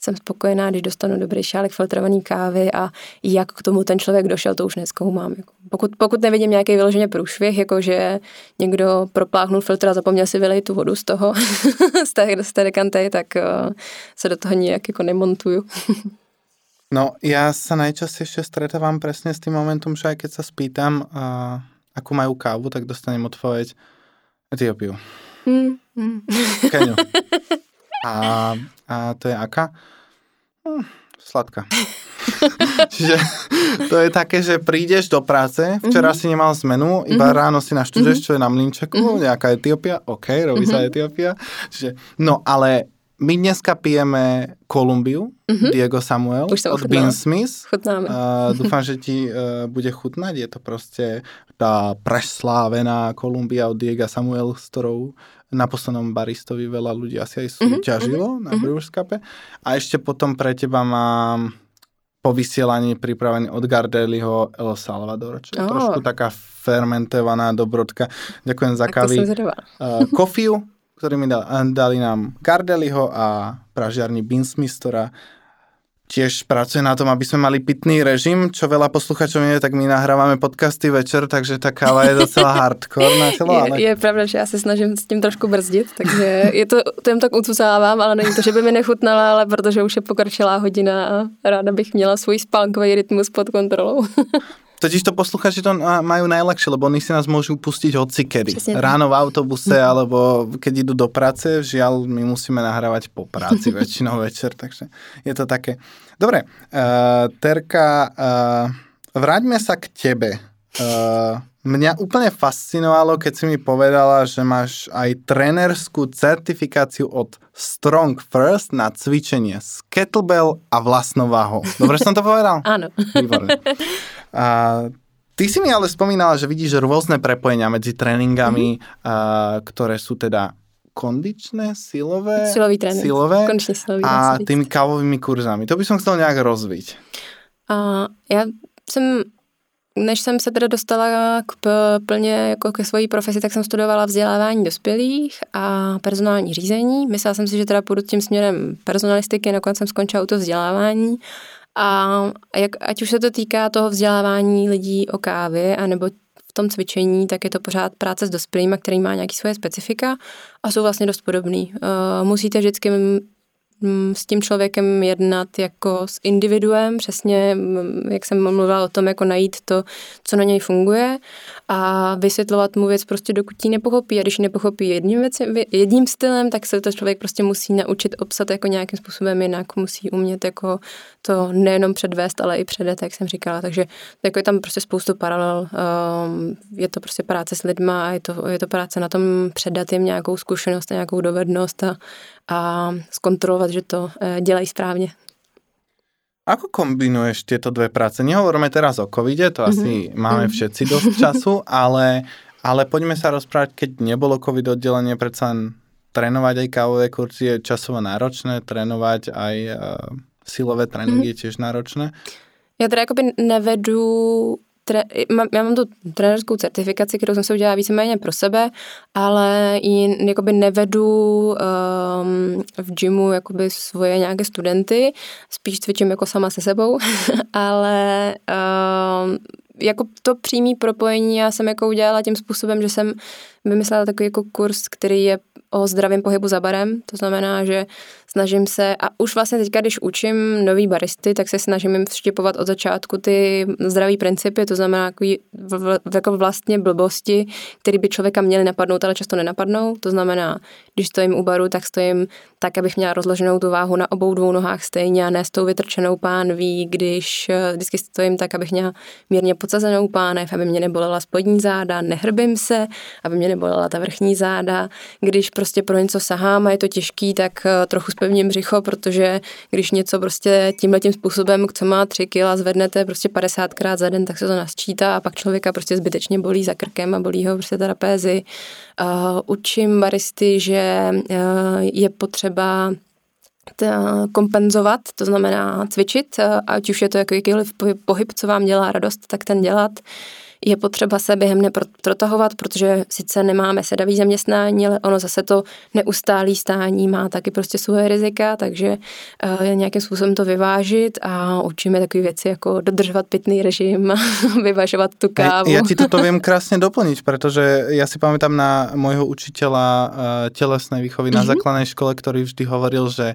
jsem spokojená, když dostanu dobrý šálek filtrovaný kávy a jak k tomu ten člověk došel, to už neskoumám. Jako. Pokud, pokud nevidím nějaký vyloženě průšvih, jako že někdo propláchnul filtr a zapomněl si vylejt tu vodu z toho, [LAUGHS] z té, z té dekanty, tak uh, se do toho nijak jako nemontuju. [LAUGHS] no, já se najčastěji ještě stretávám přesně s tím momentem, že keď se spýtam, uh, akú majú kávu, tak dostanem odpoveď Etiópiu. Mm, mm. Keniu. [LAUGHS] A, a to je aká? Hm, sladká. [LAUGHS] Čiže to je také, že prídeš do práce, včera mm-hmm. si nemal zmenu, iba mm-hmm. ráno si naštuduješ, mm-hmm. čo je na mlinčeku, mm-hmm. nejaká Etiópia, OK, robí mm-hmm. sa Etiópia. Čiže, no ale my dneska pijeme Kolumbiu, mm-hmm. Diego Samuel Už od Bean Smith. Chutnáme. Uh, dúfam, že ti uh, bude chutnať. Je to proste tá preslávená Kolumbia od Diego Samuel, s ktorou na poslednom baristovi veľa ľudí asi aj súťažilo mm-hmm. na mm-hmm. Brewers Cup. A ešte potom pre teba mám po vysielaní pripravený od Gardeliho El Salvador, čo je oh. trošku taká fermentovaná dobrodka. Ďakujem za kávy. Uh, kofiu, ktorý mi dal, dali nám Gardeliho a pražiarni ktorá tiež pracuje na tom, aby sme mali pitný režim, čo veľa posluchačov nie, tak my nahrávame podcasty večer, takže ta káva je docela [LAUGHS] hardcore na tělo. Ale... Je, je pravda, že já se snažím s tím trošku brzdit, takže je to, to jen tak ucucávám, ale není to, že by mi nechutnala, ale protože už je pokročilá hodina a ráda bych měla svůj spánkový rytmus pod kontrolou. [LAUGHS] Totiž to posluchači to majú najľahšie, lebo oni si nás môžu pustiť hoci kedy. Ráno v autobuse, alebo keď idú do práce. Žiaľ, my musíme nahrávať po práci [LAUGHS] väčšinou večer, takže je to také. Dobre, uh, Terka, uh, vráťme sa k tebe. Uh, mňa úplne fascinovalo, keď si mi povedala, že máš aj trenerskú certifikáciu od Strong First na cvičenie s kettlebell a vlastnou váhou. Dobre som to povedal? Áno. Výborné. [LAUGHS] A ty si mi ale spomínala, že vidíš rôzne prepojenia medzi tréningami, mm-hmm. a, ktoré sú teda kondičné, silové, Silový trénink. silové Kondične silový, a tými kávovými kurzami. To by som chcel nejak rozviť. A já jsem než jsem se teda dostala k plně jako ke své profesi, tak jsem studovala vzdělávání dospělých a personální řízení. Myslela jsem si, že teda půjdu tím směrem personalistiky, nakonec jsem skončila u to vzdělávání a jak, ať už se to týká toho vzdělávání lidí o kávě, anebo v tom cvičení, tak je to pořád práce s dospělými, který má nějaký svoje specifika a jsou vlastně dost podobný. Uh, musíte vždycky s tím člověkem jednat jako s individuem, přesně mm, jak jsem mluvila o tom, jako najít to, co na něj funguje a vysvětlovat mu věc prostě dokud ji nepochopí. A když ji nepochopí jedním, věci, jedním stylem, tak se to člověk prostě musí naučit obsat jako nějakým způsobem jinak, musí umět jako to nejenom předvést, ale i předet, jak jsem říkala, takže jako je tam prostě spoustu paralel, um, je to prostě práce s lidma a je to, je to práce na tom předat jim nějakou zkušenost nějakou dovednost a, a zkontrolovat, že to eh, dělají správně. Ako kombinuješ tieto dve práce? Nehovoríme teraz o covide, to asi mm-hmm. máme mhm. všetci dosť času, [LAUGHS] ale, ale poďme sa rozprávať, keď nebolo covid oddelenie, predsa len trénovať aj kávové kurzy je časovo náročné, trénovať aj uh, silové tréninky mm-hmm. je tiež náročné. Já teda jakoby nevedu tre, já mám tu trenerskou certifikaci, kterou jsem se udělala víceméně pro sebe, ale ji jakoby nevedu um, v gymu jakoby svoje nějaké studenty, spíš cvičím jako sama se sebou, [LAUGHS] ale um, jako to přímý propojení já jsem jako udělala tím způsobem, že jsem vymyslela takový jako kurz, který je o zdravém pohybu za barem, to znamená, že snažím se, a už vlastně teďka, když učím nový baristy, tak se snažím jim vštěpovat od začátku ty zdraví principy, to znamená jako, vlastně blbosti, které by člověka měly napadnout, ale často nenapadnou. To znamená, když stojím u baru, tak stojím tak, abych měla rozloženou tu váhu na obou dvou nohách stejně a ne s tou vytrčenou pánví, když vždycky stojím tak, abych měla mírně podsazenou pánev, aby mě nebolela spodní záda, nehrbím se, aby mě nebolela ta vrchní záda. Když prostě pro něco sahám a je to těžký, tak eh, trochu spevním břicho, protože když něco prostě tímhle tím způsobem, co má 3 kg, zvednete prostě 50 krát za den, tak se to nasčítá a pak člověka prostě zbytečně bolí za krkem a bolí ho prostě trapézy. Uh, učím baristy, že uh, je potřeba kompenzovat, to znamená cvičit, ať už je to jakýkoliv pohyb, co vám dělá radost, tak ten dělat je potřeba se během neprotahovat, protože sice nemáme sedavý zaměstnání, ale ono zase to neustálý stání má taky prostě svoje rizika, takže uh, nějakým způsobem to vyvážit a učíme takové věci jako dodržovat pitný režim, [LAUGHS] vyvažovat tu kávu. Já ti toto vím [LAUGHS] krásně doplnit, protože já si pamätám na môjho učiteľa uh, tělesné výchovy na mm-hmm. základnej škole, který vždy hovoril, že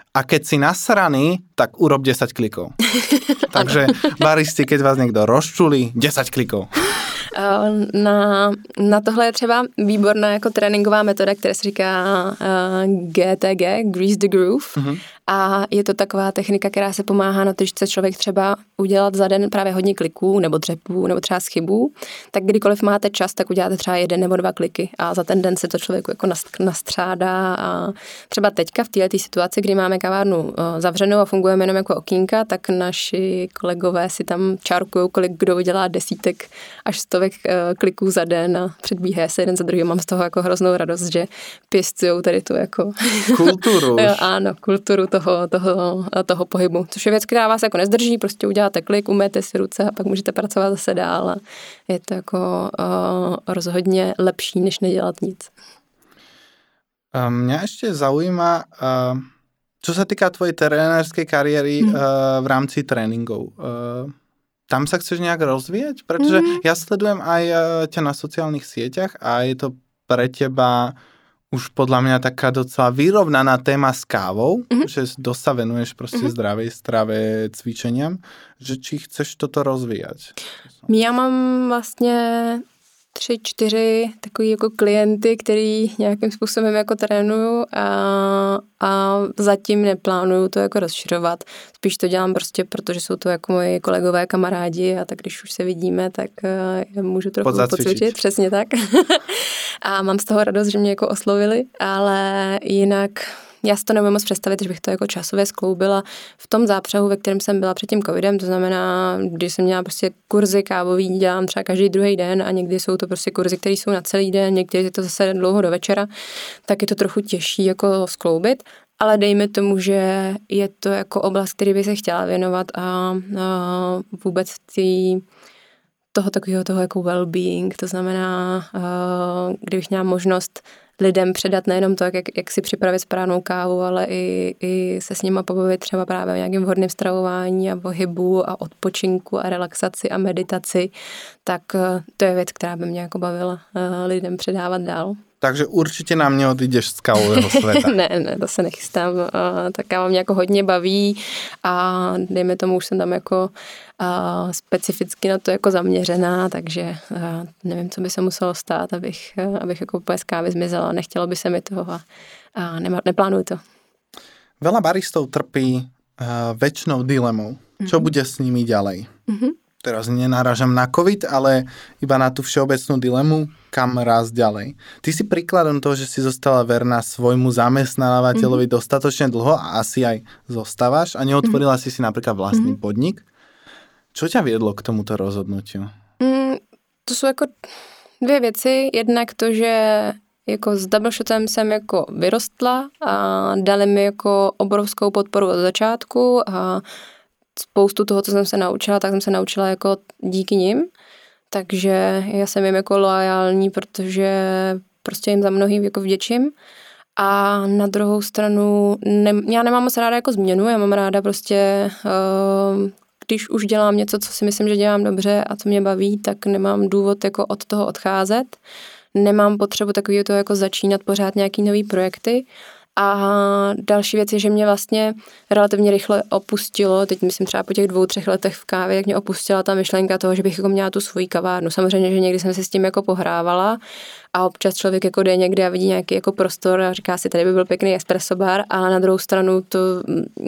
a keď si nasraný, tak urob 10 klikov. [LAUGHS] Takže baristi, keď vás niekto rozčuli, 10 klikov. [LAUGHS] Na, na tohle je třeba výborná jako tréninková metoda, která se říká uh, GTG, Grease the Groove. Uh-huh. A je to taková technika, která se pomáhá na to, že chce člověk třeba udělat za den právě hodně kliků nebo dřepů nebo třeba schybů, tak kdykoliv máte čas, tak uděláte třeba jeden nebo dva kliky a za ten den se to člověku jako nastřádá a třeba teďka v této situaci, kdy máme kavárnu eh, zavřenou a fungujeme jenom jako okýnka, tak naši kolegové si tam čárkují, kolik kdo udělá desítek až stovek eh, kliků za den a předbíhá se jeden za druhým. Mám z toho jako hroznou radost, že pěstují tady tu jako... Kulturu. [LAUGHS] ano, kulturu toho, toho, toho pohybu, což je věc, která vás jako nezdrží, prostě uděláte klik, umyjete si ruce a pak můžete pracovat zase dál a je to jako uh, rozhodně lepší, než nedělat nic. Mě ještě zaujíma, uh, co se týká tvojej trenérské kariéry hmm. uh, v rámci tréninků. Uh, tam sa chceš nejak rozvíjať? Pretože mm. ja sledujem aj uh, ťa na sociálnych sieťach a je to pre teba už podľa mňa taká docela vyrovnaná téma s kávou, mm-hmm. že dosť sa venuješ proste mm-hmm. zdravej strave, cvičeniam, že či chceš toto rozvíjať? Já mám vlastně tři, čtyři takový jako klienty, který nějakým způsobem jako trénuju a, a zatím neplánuju to jako rozšiřovat. Spíš to dělám prostě, protože jsou to jako moji kolegové, kamarádi a tak když už se vidíme, tak uh, můžu trochu pocvičit. Přesně tak. [LAUGHS] a mám z toho radost, že mě jako oslovili, ale jinak já si to nemůžu moc představit, že bych to jako časově skloubila v tom zápřehu, ve kterém jsem byla před tím covidem, to znamená, když jsem měla prostě kurzy kávový, dělám třeba každý druhý den a někdy jsou to prostě kurzy, které jsou na celý den, někdy je to zase dlouho do večera, tak je to trochu těžší jako skloubit, ale dejme tomu, že je to jako oblast, který by se chtěla věnovat a, a vůbec tý, toho takového toho jako well-being, to znamená, kdybych měla možnost lidem předat nejenom to, jak, jak si připravit správnou kávu, ale i, i se s nima pobavit třeba právě o nějakém vhodném stravování a pohybu a odpočinku a relaxaci a meditaci, tak eh, to je věc, která by mě jako bavila eh, lidem předávat dál. Takže určitě nám neodídeš z kávového [LAUGHS] světa. ne, ne, to se nechystám. Ta káva mě jako hodně baví a dejme tomu, už jsem tam jako a specificky na to jako zaměřená, takže nevím, co by se muselo stát, abych, abych jako úplně z kávy zmizela. Nechtělo by se mi toho a, a nema, neplánuju to. Veľa baristov trpí uh, dilemou. Mm-hmm. Čo mhm. bude s nimi ďalej? Mm-hmm teraz nenáražam na COVID, ale iba na tú všeobecnú dilemu, kam raz ďalej. Ty si príkladom toho, že si zostala verná svojmu zamestnávateľovi mm-hmm. dostatočne dlho a asi aj zostávaš a neotvorila mm-hmm. si si napríklad vlastný mm-hmm. podnik. Čo ťa viedlo k tomuto rozhodnutiu? Mm, to jsou jako dvě věci. Jednak to, že jako s double shotem jsem jako vyrostla a dali mi jako obrovskou podporu od začátku a spoustu toho, co jsem se naučila, tak jsem se naučila jako díky nim. Takže já jsem jim jako loajální, protože prostě jim za mnohým jako vděčím. A na druhou stranu, ne, já nemám moc ráda jako změnu, já mám ráda prostě, uh, když už dělám něco, co si myslím, že dělám dobře a co mě baví, tak nemám důvod jako od toho odcházet. Nemám potřebu takového to jako začínat pořád nějaký nový projekty. A další věc je, že mě vlastně relativně rychle opustilo, teď myslím třeba po těch dvou, třech letech v kávě, jak mě opustila ta myšlenka toho, že bych jako měla tu svoji kavárnu. Samozřejmě, že někdy jsem se s tím jako pohrávala, a občas člověk jako jde někde a vidí nějaký jako prostor a říká si, tady by byl pěkný espresso bar, ale na druhou stranu to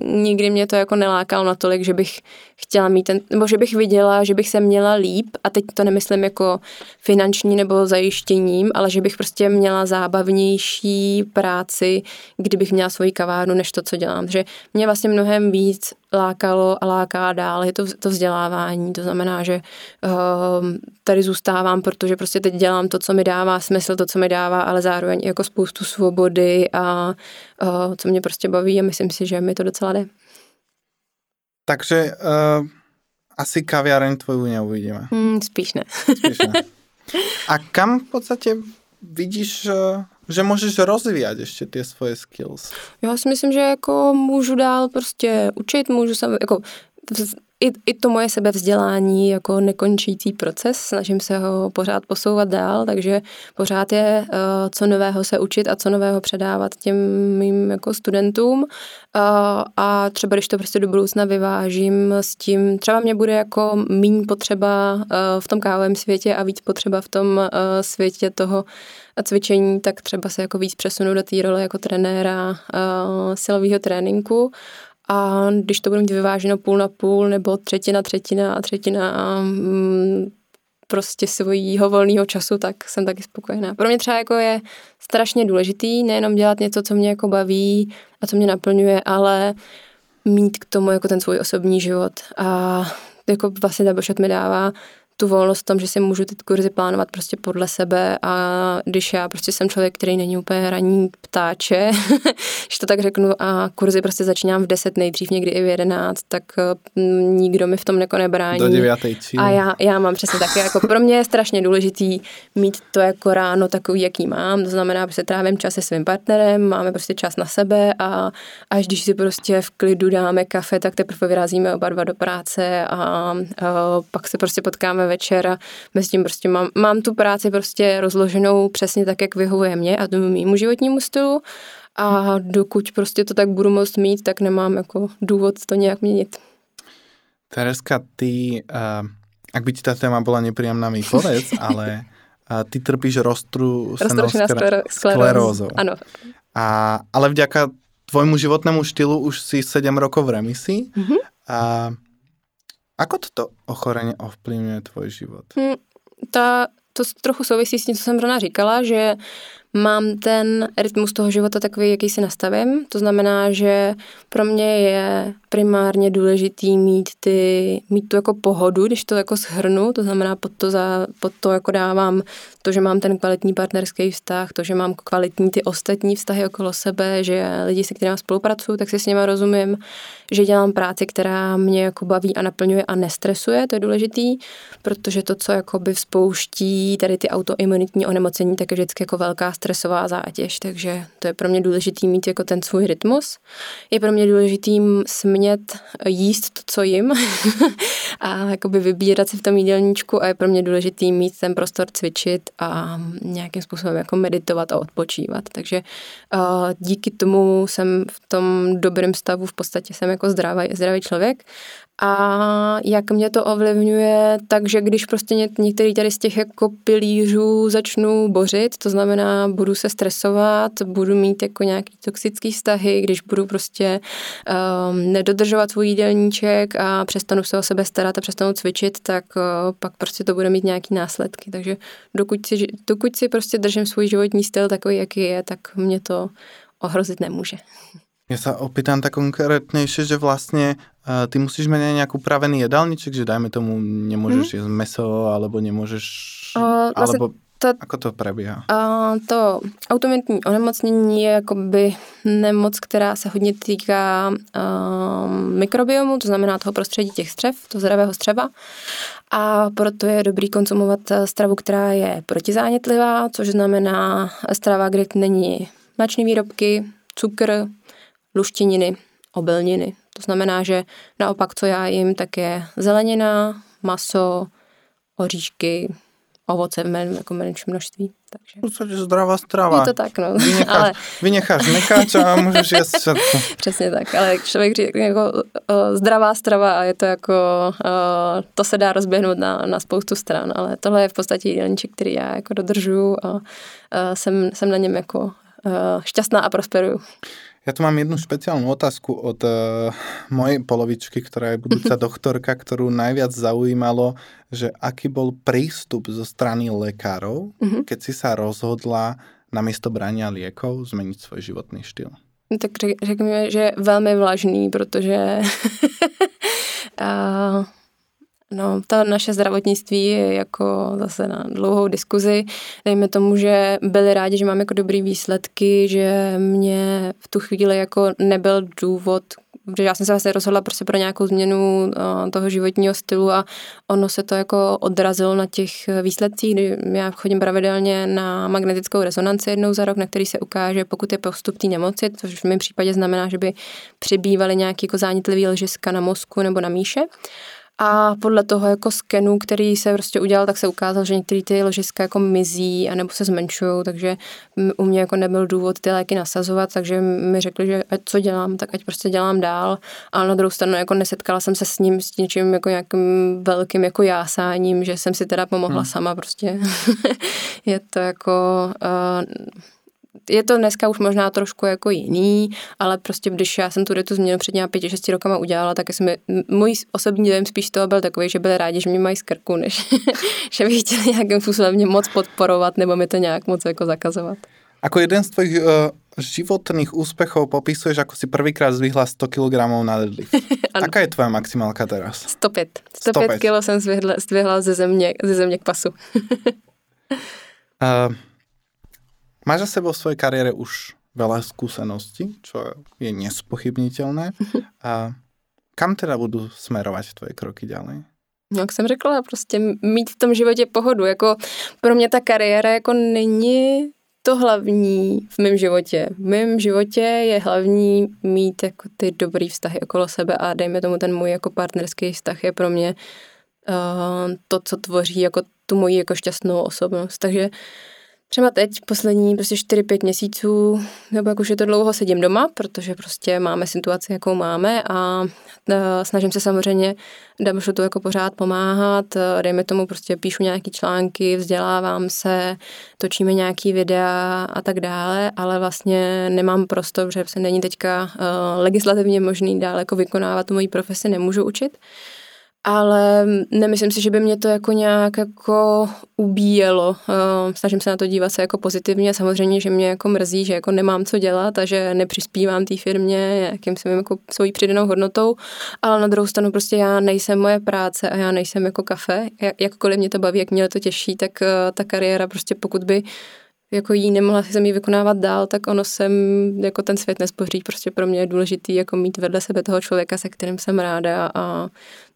nikdy mě to jako nelákalo natolik, že bych chtěla mít ten, nebo že bych viděla, že bych se měla líp a teď to nemyslím jako finanční nebo zajištěním, ale že bych prostě měla zábavnější práci, kdybych měla svoji kavárnu, než to, co dělám. Že mě vlastně mnohem víc lákalo a láká dál, je to, to vzdělávání, to znamená, že uh, tady zůstávám, protože prostě teď dělám to, co mi dává smysl, to, co mi dává, ale zároveň jako spoustu svobody a uh, co mě prostě baví a myslím si, že mi to docela jde. Takže uh, asi kaviareň tvoju neuvidíme. Hmm, spíš ne. spíš ne. [LAUGHS] A kam v podstatě vidíš uh, že můžeš rozvíjet ještě ty svoje skills. Já si myslím, že jako můžu dál prostě učit, můžu se jako i, i to moje sebevzdělání jako nekončící proces, snažím se ho pořád posouvat dál, takže pořád je uh, co nového se učit a co nového předávat těm mým jako studentům. Uh, a třeba když to prostě do budoucna vyvážím s tím, třeba mě bude jako méně potřeba uh, v tom kávovém světě a víc potřeba v tom uh, světě toho cvičení, tak třeba se jako víc přesunu do té role jako trenéra uh, silového tréninku a když to bude mít vyváženo půl na půl nebo třetina, třetina a třetina um, prostě svojího volného času, tak jsem taky spokojená. Pro mě třeba jako je strašně důležitý nejenom dělat něco, co mě jako baví a co mě naplňuje, ale mít k tomu jako ten svůj osobní život. A jako vlastně ta mi dává tu volnost v tom, že si můžu ty kurzy plánovat prostě podle sebe a když já prostě jsem člověk, který není úplně ranní ptáče, [LAUGHS] že to tak řeknu a kurzy prostě začínám v 10 nejdřív, někdy i v 11, tak mm, nikdo mi v tom jako nebrání. Do 9. A já, já mám přesně taky, jako pro mě je strašně důležitý mít to jako ráno takový, jaký mám, to znamená, že se trávím čas se svým partnerem, máme prostě čas na sebe a až když si prostě v klidu dáme kafe, tak teprve vyrazíme oba dva do práce a, a pak se prostě potkáme večer a mezi tím prostě mám, mám tu práci prostě rozloženou přesně tak, jak vyhovuje mě a tomu mýmu životnímu stylu a dokud prostě to tak budu moct mít, tak nemám jako důvod to nějak měnit. Tereska, ty, uh, ak by ti ta téma byla nepříjemná, mi povedz, [LAUGHS] ale uh, ty trpíš skler- sklerózou. Ano. A, ale vďaka tvojmu životnému štýlu už si 7 rokov v remisi. Mm-hmm. A Ako toto ochorenie ovplyvňuje tvoj život? Hmm, ta, to trochu souvisí s tím, co jsem zrovna říkala, že mám ten rytmus toho života takový, jaký si nastavím. To znamená, že pro mě je primárně důležitý mít, ty, mít tu jako pohodu, když to jako shrnu, to znamená pod to, za, pod to jako dávám to, že mám ten kvalitní partnerský vztah, to, že mám kvalitní ty ostatní vztahy okolo sebe, že lidi, se kterými spolupracuju, tak si s nimi rozumím, že dělám práci, která mě jako baví a naplňuje a nestresuje, to je důležitý, protože to, co jako by vzpouští tady ty autoimunitní onemocnění, tak je vždycky jako velká stresová zátěž, takže to je pro mě důležitý mít jako ten svůj rytmus. Je pro mě důležitý smět jíst to, co jim [LAUGHS] a jakoby vybírat si v tom jídelníčku a je pro mě důležitý mít ten prostor cvičit a nějakým způsobem jako meditovat a odpočívat. Takže díky tomu jsem v tom dobrém stavu v podstatě jsem jako zdravý, zdravý člověk a jak mě to ovlivňuje, takže když prostě ně, některý tady z těch jako pilířů začnu bořit, to znamená, budu se stresovat, budu mít jako nějaký toxický vztahy, když budu prostě um, nedodržovat svůj jídelníček a přestanu se o sebe starat a přestanu cvičit, tak uh, pak prostě to bude mít nějaký následky. Takže dokud si, dokud si prostě držím svůj životní styl takový, jaký je, tak mě to ohrozit nemůže. Ja sa opýtam tak konkrétnejšie, že vlastne uh, ty musíš mať nejaký upravený jedálniček, že dajme tomu nemôžeš hmm. jesť meso, alebo nemôžeš... Uh, vlastne alebo to, ako to prebíhá? Uh, to autoimunitní onemocnění je jakoby nemoc, která se hodně týká uh, mikrobiomu, to znamená toho prostředí těch střev, toho zdravého střeva. A proto je dobrý konzumovat stravu, která je protizánětlivá, což znamená strava, kde není mléčné výrobky, cukr, luštěniny, obilniny. To znamená, že naopak, co já jim, tak je zelenina, maso, oříšky, ovoce v men, jako menším množství. Takže. V podstatě zdravá strava. Je to tak, no. Vynecháš, ale... vynecháš mekáč a můžeš jíst. [LAUGHS] Přesně tak, ale člověk říká jako uh, zdravá strava a je to jako, uh, to se dá rozběhnout na, na spoustu stran, ale tohle je v podstatě jídelníček, který já jako dodržuju a uh, jsem, jsem na něm jako uh, šťastná a prosperuju. Ja tu mám jednu špeciálnu otázku od uh, mojej polovičky, ktorá je budúca [LAUGHS] doktorka, ktorú najviac zaujímalo, že aký bol prístup zo strany lekárov, mm-hmm. keď si sa rozhodla namiesto brania liekov zmeniť svoj životný štýl. Tak řekněme, že velmi vlažný, protože uh, [LAUGHS] No, to naše zdravotnictví je jako zase na dlouhou diskuzi. Dejme tomu, že byli rádi, že máme jako dobrý výsledky, že mě v tu chvíli jako nebyl důvod protože já jsem se vlastně rozhodla prostě pro nějakou změnu uh, toho životního stylu a ono se to jako odrazilo na těch výsledcích, kdy já chodím pravidelně na magnetickou rezonanci jednou za rok, na který se ukáže, pokud je postup té nemoci, což v mém případě znamená, že by přibývaly nějaký jako zánitlivý ložiska na mozku nebo na míše. A podle toho jako skenu, který se prostě udělal, tak se ukázalo, že některé ty ložiska jako mizí a nebo se zmenšují, takže u mě jako nebyl důvod ty léky nasazovat, takže mi řekli, že ať co dělám, tak ať prostě dělám dál. Ale na druhou stranu jako nesetkala jsem se s ním s něčím jako nějakým velkým jako jásáním, že jsem si teda pomohla hmm. sama prostě. [LAUGHS] je to jako uh, je to dneska už možná trošku jako jiný, ale prostě když já jsem tu tu změnu před nějak pěti, šesti rokama udělala, tak jsem můj osobní dojem spíš toho byl takový, že byli rádi, že mě mají z krku, než [LAUGHS] že by chtěli nějakým způsobem mě moc podporovat nebo mi to nějak moc jako zakazovat. Ako jeden z tvojich uh, životných úspechov popisuješ, ako si prvýkrát zvihla 100 kg na deadlift. [LAUGHS] Aká je tvoja maximálka teraz? 105. 105, 105. kg jsem zvihla, zvihla ze, země, ze země k pasu. uh, [LAUGHS] Máš za sebou svojej kariére už veľa skúseností, čo je nespochybnitelné. A kam teda budou smerovat tvoje kroky ďalej? No, jak jsem řekla, prostě mít v tom životě pohodu. Jako pro mě ta kariéra jako není to hlavní v mém životě. V mém životě je hlavní mít jako ty dobrý vztahy okolo sebe a dejme tomu ten můj jako partnerský vztah je pro mě uh, to, co tvoří jako tu moji jako šťastnou osobnost. Takže Třeba teď, poslední prostě 4-5 měsíců, nebo jak už je to dlouho, sedím doma, protože prostě máme situaci, jakou máme a e, snažím se samozřejmě to jako pořád pomáhat, e, dejme tomu prostě píšu nějaký články, vzdělávám se, točíme nějaký videa a tak dále, ale vlastně nemám prostor, že se není teďka uh, legislativně možný dále jako vykonávat tu moji profesi, nemůžu učit ale nemyslím si, že by mě to jako nějak jako ubíjelo. Eh, snažím se na to dívat se jako pozitivně. Samozřejmě, že mě jako mrzí, že jako nemám co dělat a že nepřispívám té firmě jakým jsem jako svojí přidanou hodnotou, ale na druhou stranu prostě já nejsem moje práce a já nejsem jako kafe. Jakkoliv mě to baví, jak mě to těší, tak eh, ta kariéra prostě pokud by jako jí nemohla jsem ji vykonávat dál, tak ono jsem, jako ten svět nespoří, prostě pro mě je důležitý jako mít vedle sebe toho člověka, se kterým jsem ráda a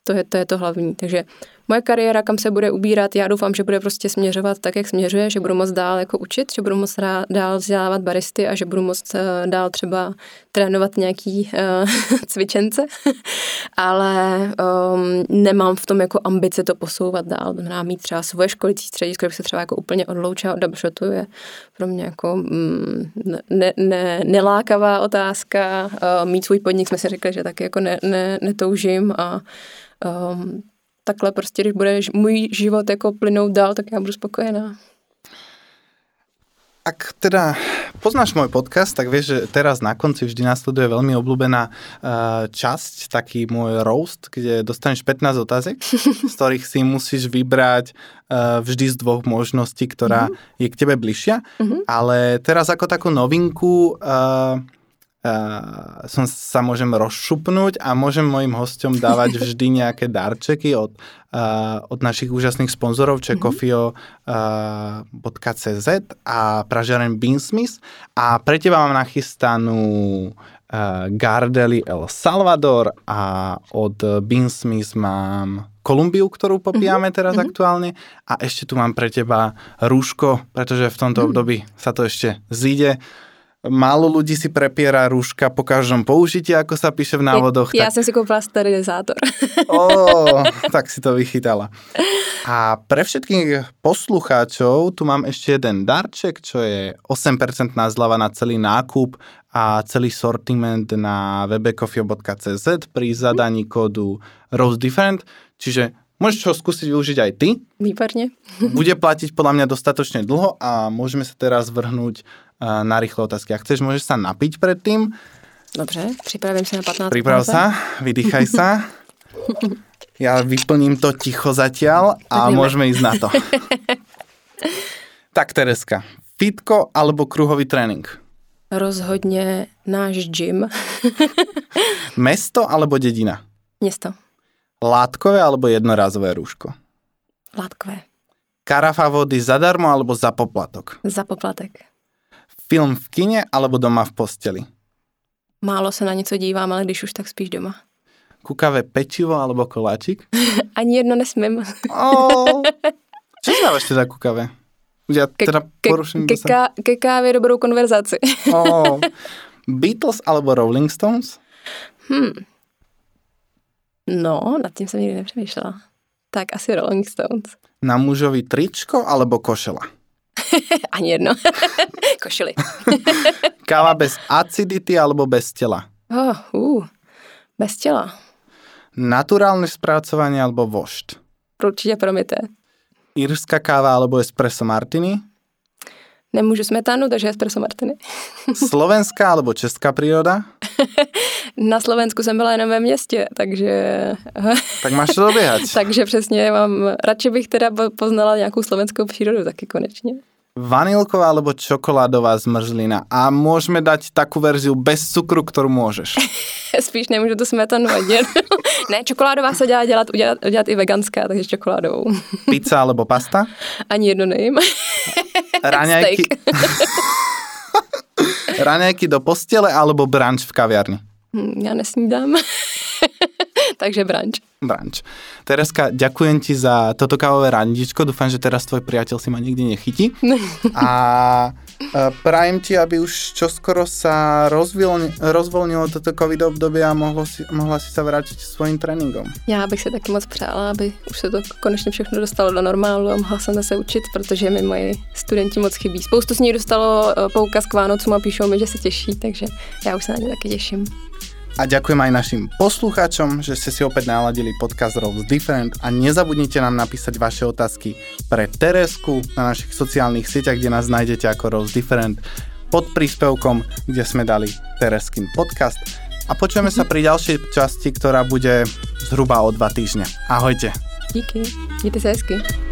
to je, to je to hlavní. Takže moje kariéra, kam se bude ubírat, já doufám, že bude prostě směřovat tak, jak směřuje, že budu moc dál jako učit, že budu moc dál vzdělávat baristy a že budu moc eh, dál třeba trénovat nějaký uh, [LAUGHS] cvičence, [LAUGHS] ale um, nemám v tom jako ambice to posouvat dál. Znamená mít třeba svoje školicí středisko, bych se třeba jako úplně odloučila od doubleshotu, je pro mě jako mm, ne, ne, nelákavá otázka. Uh, mít svůj podnik jsme si řekli, že taky jako ne, ne, netoužím a um, takhle prostě, když bude můj život jako plynout dál, tak já budu spokojená. Ak teda poznáš môj podcast, tak vieš, že teraz na konci vždy nasleduje veľmi obľúbená uh, časť, taký môj roast, kde dostaneš 15 otázek, z ktorých si musíš vybrať uh, vždy z dvoch možností, ktorá mm-hmm. je k tebe bližšia. Mm-hmm. Ale teraz ako takú novinku uh, uh, som sa môžem rozšupnúť a môžem mojim hosťom dávať [LAUGHS] vždy nejaké darčeky od, uh, od našich úžasných sponzorov čekofio.cz uh, a pražiareň Beansmith. A pre teba mám nachystanú uh, Gardeli El Salvador a od Beansmith mám Kolumbiu, ktorú popíjame teraz mm-hmm. aktuálne. A ešte tu mám pre teba rúško, pretože v tomto mm. období sa to ešte zíde málo ľudí si prepiera rúška po každom použití, ako sa píše v návodoch. Ja, tak... ja som si kúpila sterilizátor. Ó, tak si to vychytala. A pre všetkých poslucháčov tu mám ešte jeden darček, čo je 8% zľava na celý nákup a celý sortiment na webekofio.cz pri zadaní kódu Rose Different. Čiže Môžeš ho skúsiť využiť aj ty. Výborne. [LAUGHS] Bude platiť podľa mňa dostatočne dlho a môžeme sa teraz vrhnúť na rýchle otázky. Ak chceš, môžeš sa napiť predtým. Dobře, připravím se na 15 Priprav sa, vydýchaj sa. [LAUGHS] Ja vyplním to ticho zatiaľ a môžeme ísť na to. [LAUGHS] tak, Tereska, fitko alebo kruhový trénink? Rozhodně náš gym. Mesto alebo dedina? Město. Látkové alebo jednorázové rúško? Látkové. Karafa vody zadarmo alebo za poplatok? Za poplatek. Film v kine alebo doma v posteli? málo se na něco dívám, ale když už, tak spíš doma. Kukavé pečivo alebo koláčik? [LAUGHS] Ani jedno nesmím. Oh. [LAUGHS] Čo si dávaš teda ku kave? Ja ke, teda poruším ke, ke, ká, ke kávě dobrou konverzaci. oh. [LAUGHS] Beatles alebo Rolling Stones? Hmm. No, nad tím jsem nikdy nepřemýšlela. Tak asi Rolling Stones. Na mužovi tričko alebo košela? [LAUGHS] Ani jedno. [LAUGHS] Košily. [LAUGHS] Káva bez acidity alebo bez tela? Oh, uh, bez těla. Naturálne spracovanie alebo vošt? Určitě promité. Írska káva alebo espresso martini? Nemůžu smetanu, takže espresso martini. [LAUGHS] Slovenská alebo česká príroda? [LAUGHS] Na Slovensku jsem byla jenom ve městě, takže... [LAUGHS] Tak máš to doběhat. takže přesně mám... Radši bych teda poznala nějakou slovenskou přírodu taky konečně. Vanilková alebo čokoládová zmrzlina. A môžeme dať takú verziu bez cukru, ktorú môžeš. Spíš nemůžu to smetanu vadit. ne, čokoládová se dá dělat, udělat, udělat i veganská, takže čokoládovou. Pizza alebo pasta? Ani jedno nejím. Raňajky. [LAUGHS] Raňajky do postele alebo branč v kaviarni? Hm, já nesnídám. [LAUGHS] Takže branč. Branč. Tereska, ďakujem ti za toto kávové randičko. Dúfam, že teraz tvoj priateľ si ma nikdy nechytí. [LAUGHS] A prajem ti, aby už čoskoro sa rozvolnilo toto covid obdobie a mohlo si, mohla si sa vrátiť svojim tréninkům. Já bych se taky moc přála, aby už se to konečně všechno dostalo do normálu a mohla jsem se učit, protože mi moji studenti moc chybí. Spoustu z nich dostalo e, poukaz k Vánocům a píšou mi, že se těší, takže já už se na ně taky těším. A ďakujem aj našim poslucháčom, že ste si opäť naladili podcast Roles Different a nezabudnite nám napísať vaše otázky pre Teresku na našich sociálnych sieťach, kde nás nájdete ako Roles Different pod príspevkom, kde sme dali Tereskin podcast. A počujeme sa pri ďalšej časti, ktorá bude zhruba o dva týždne. Ahojte. Díky, mějte se hezky.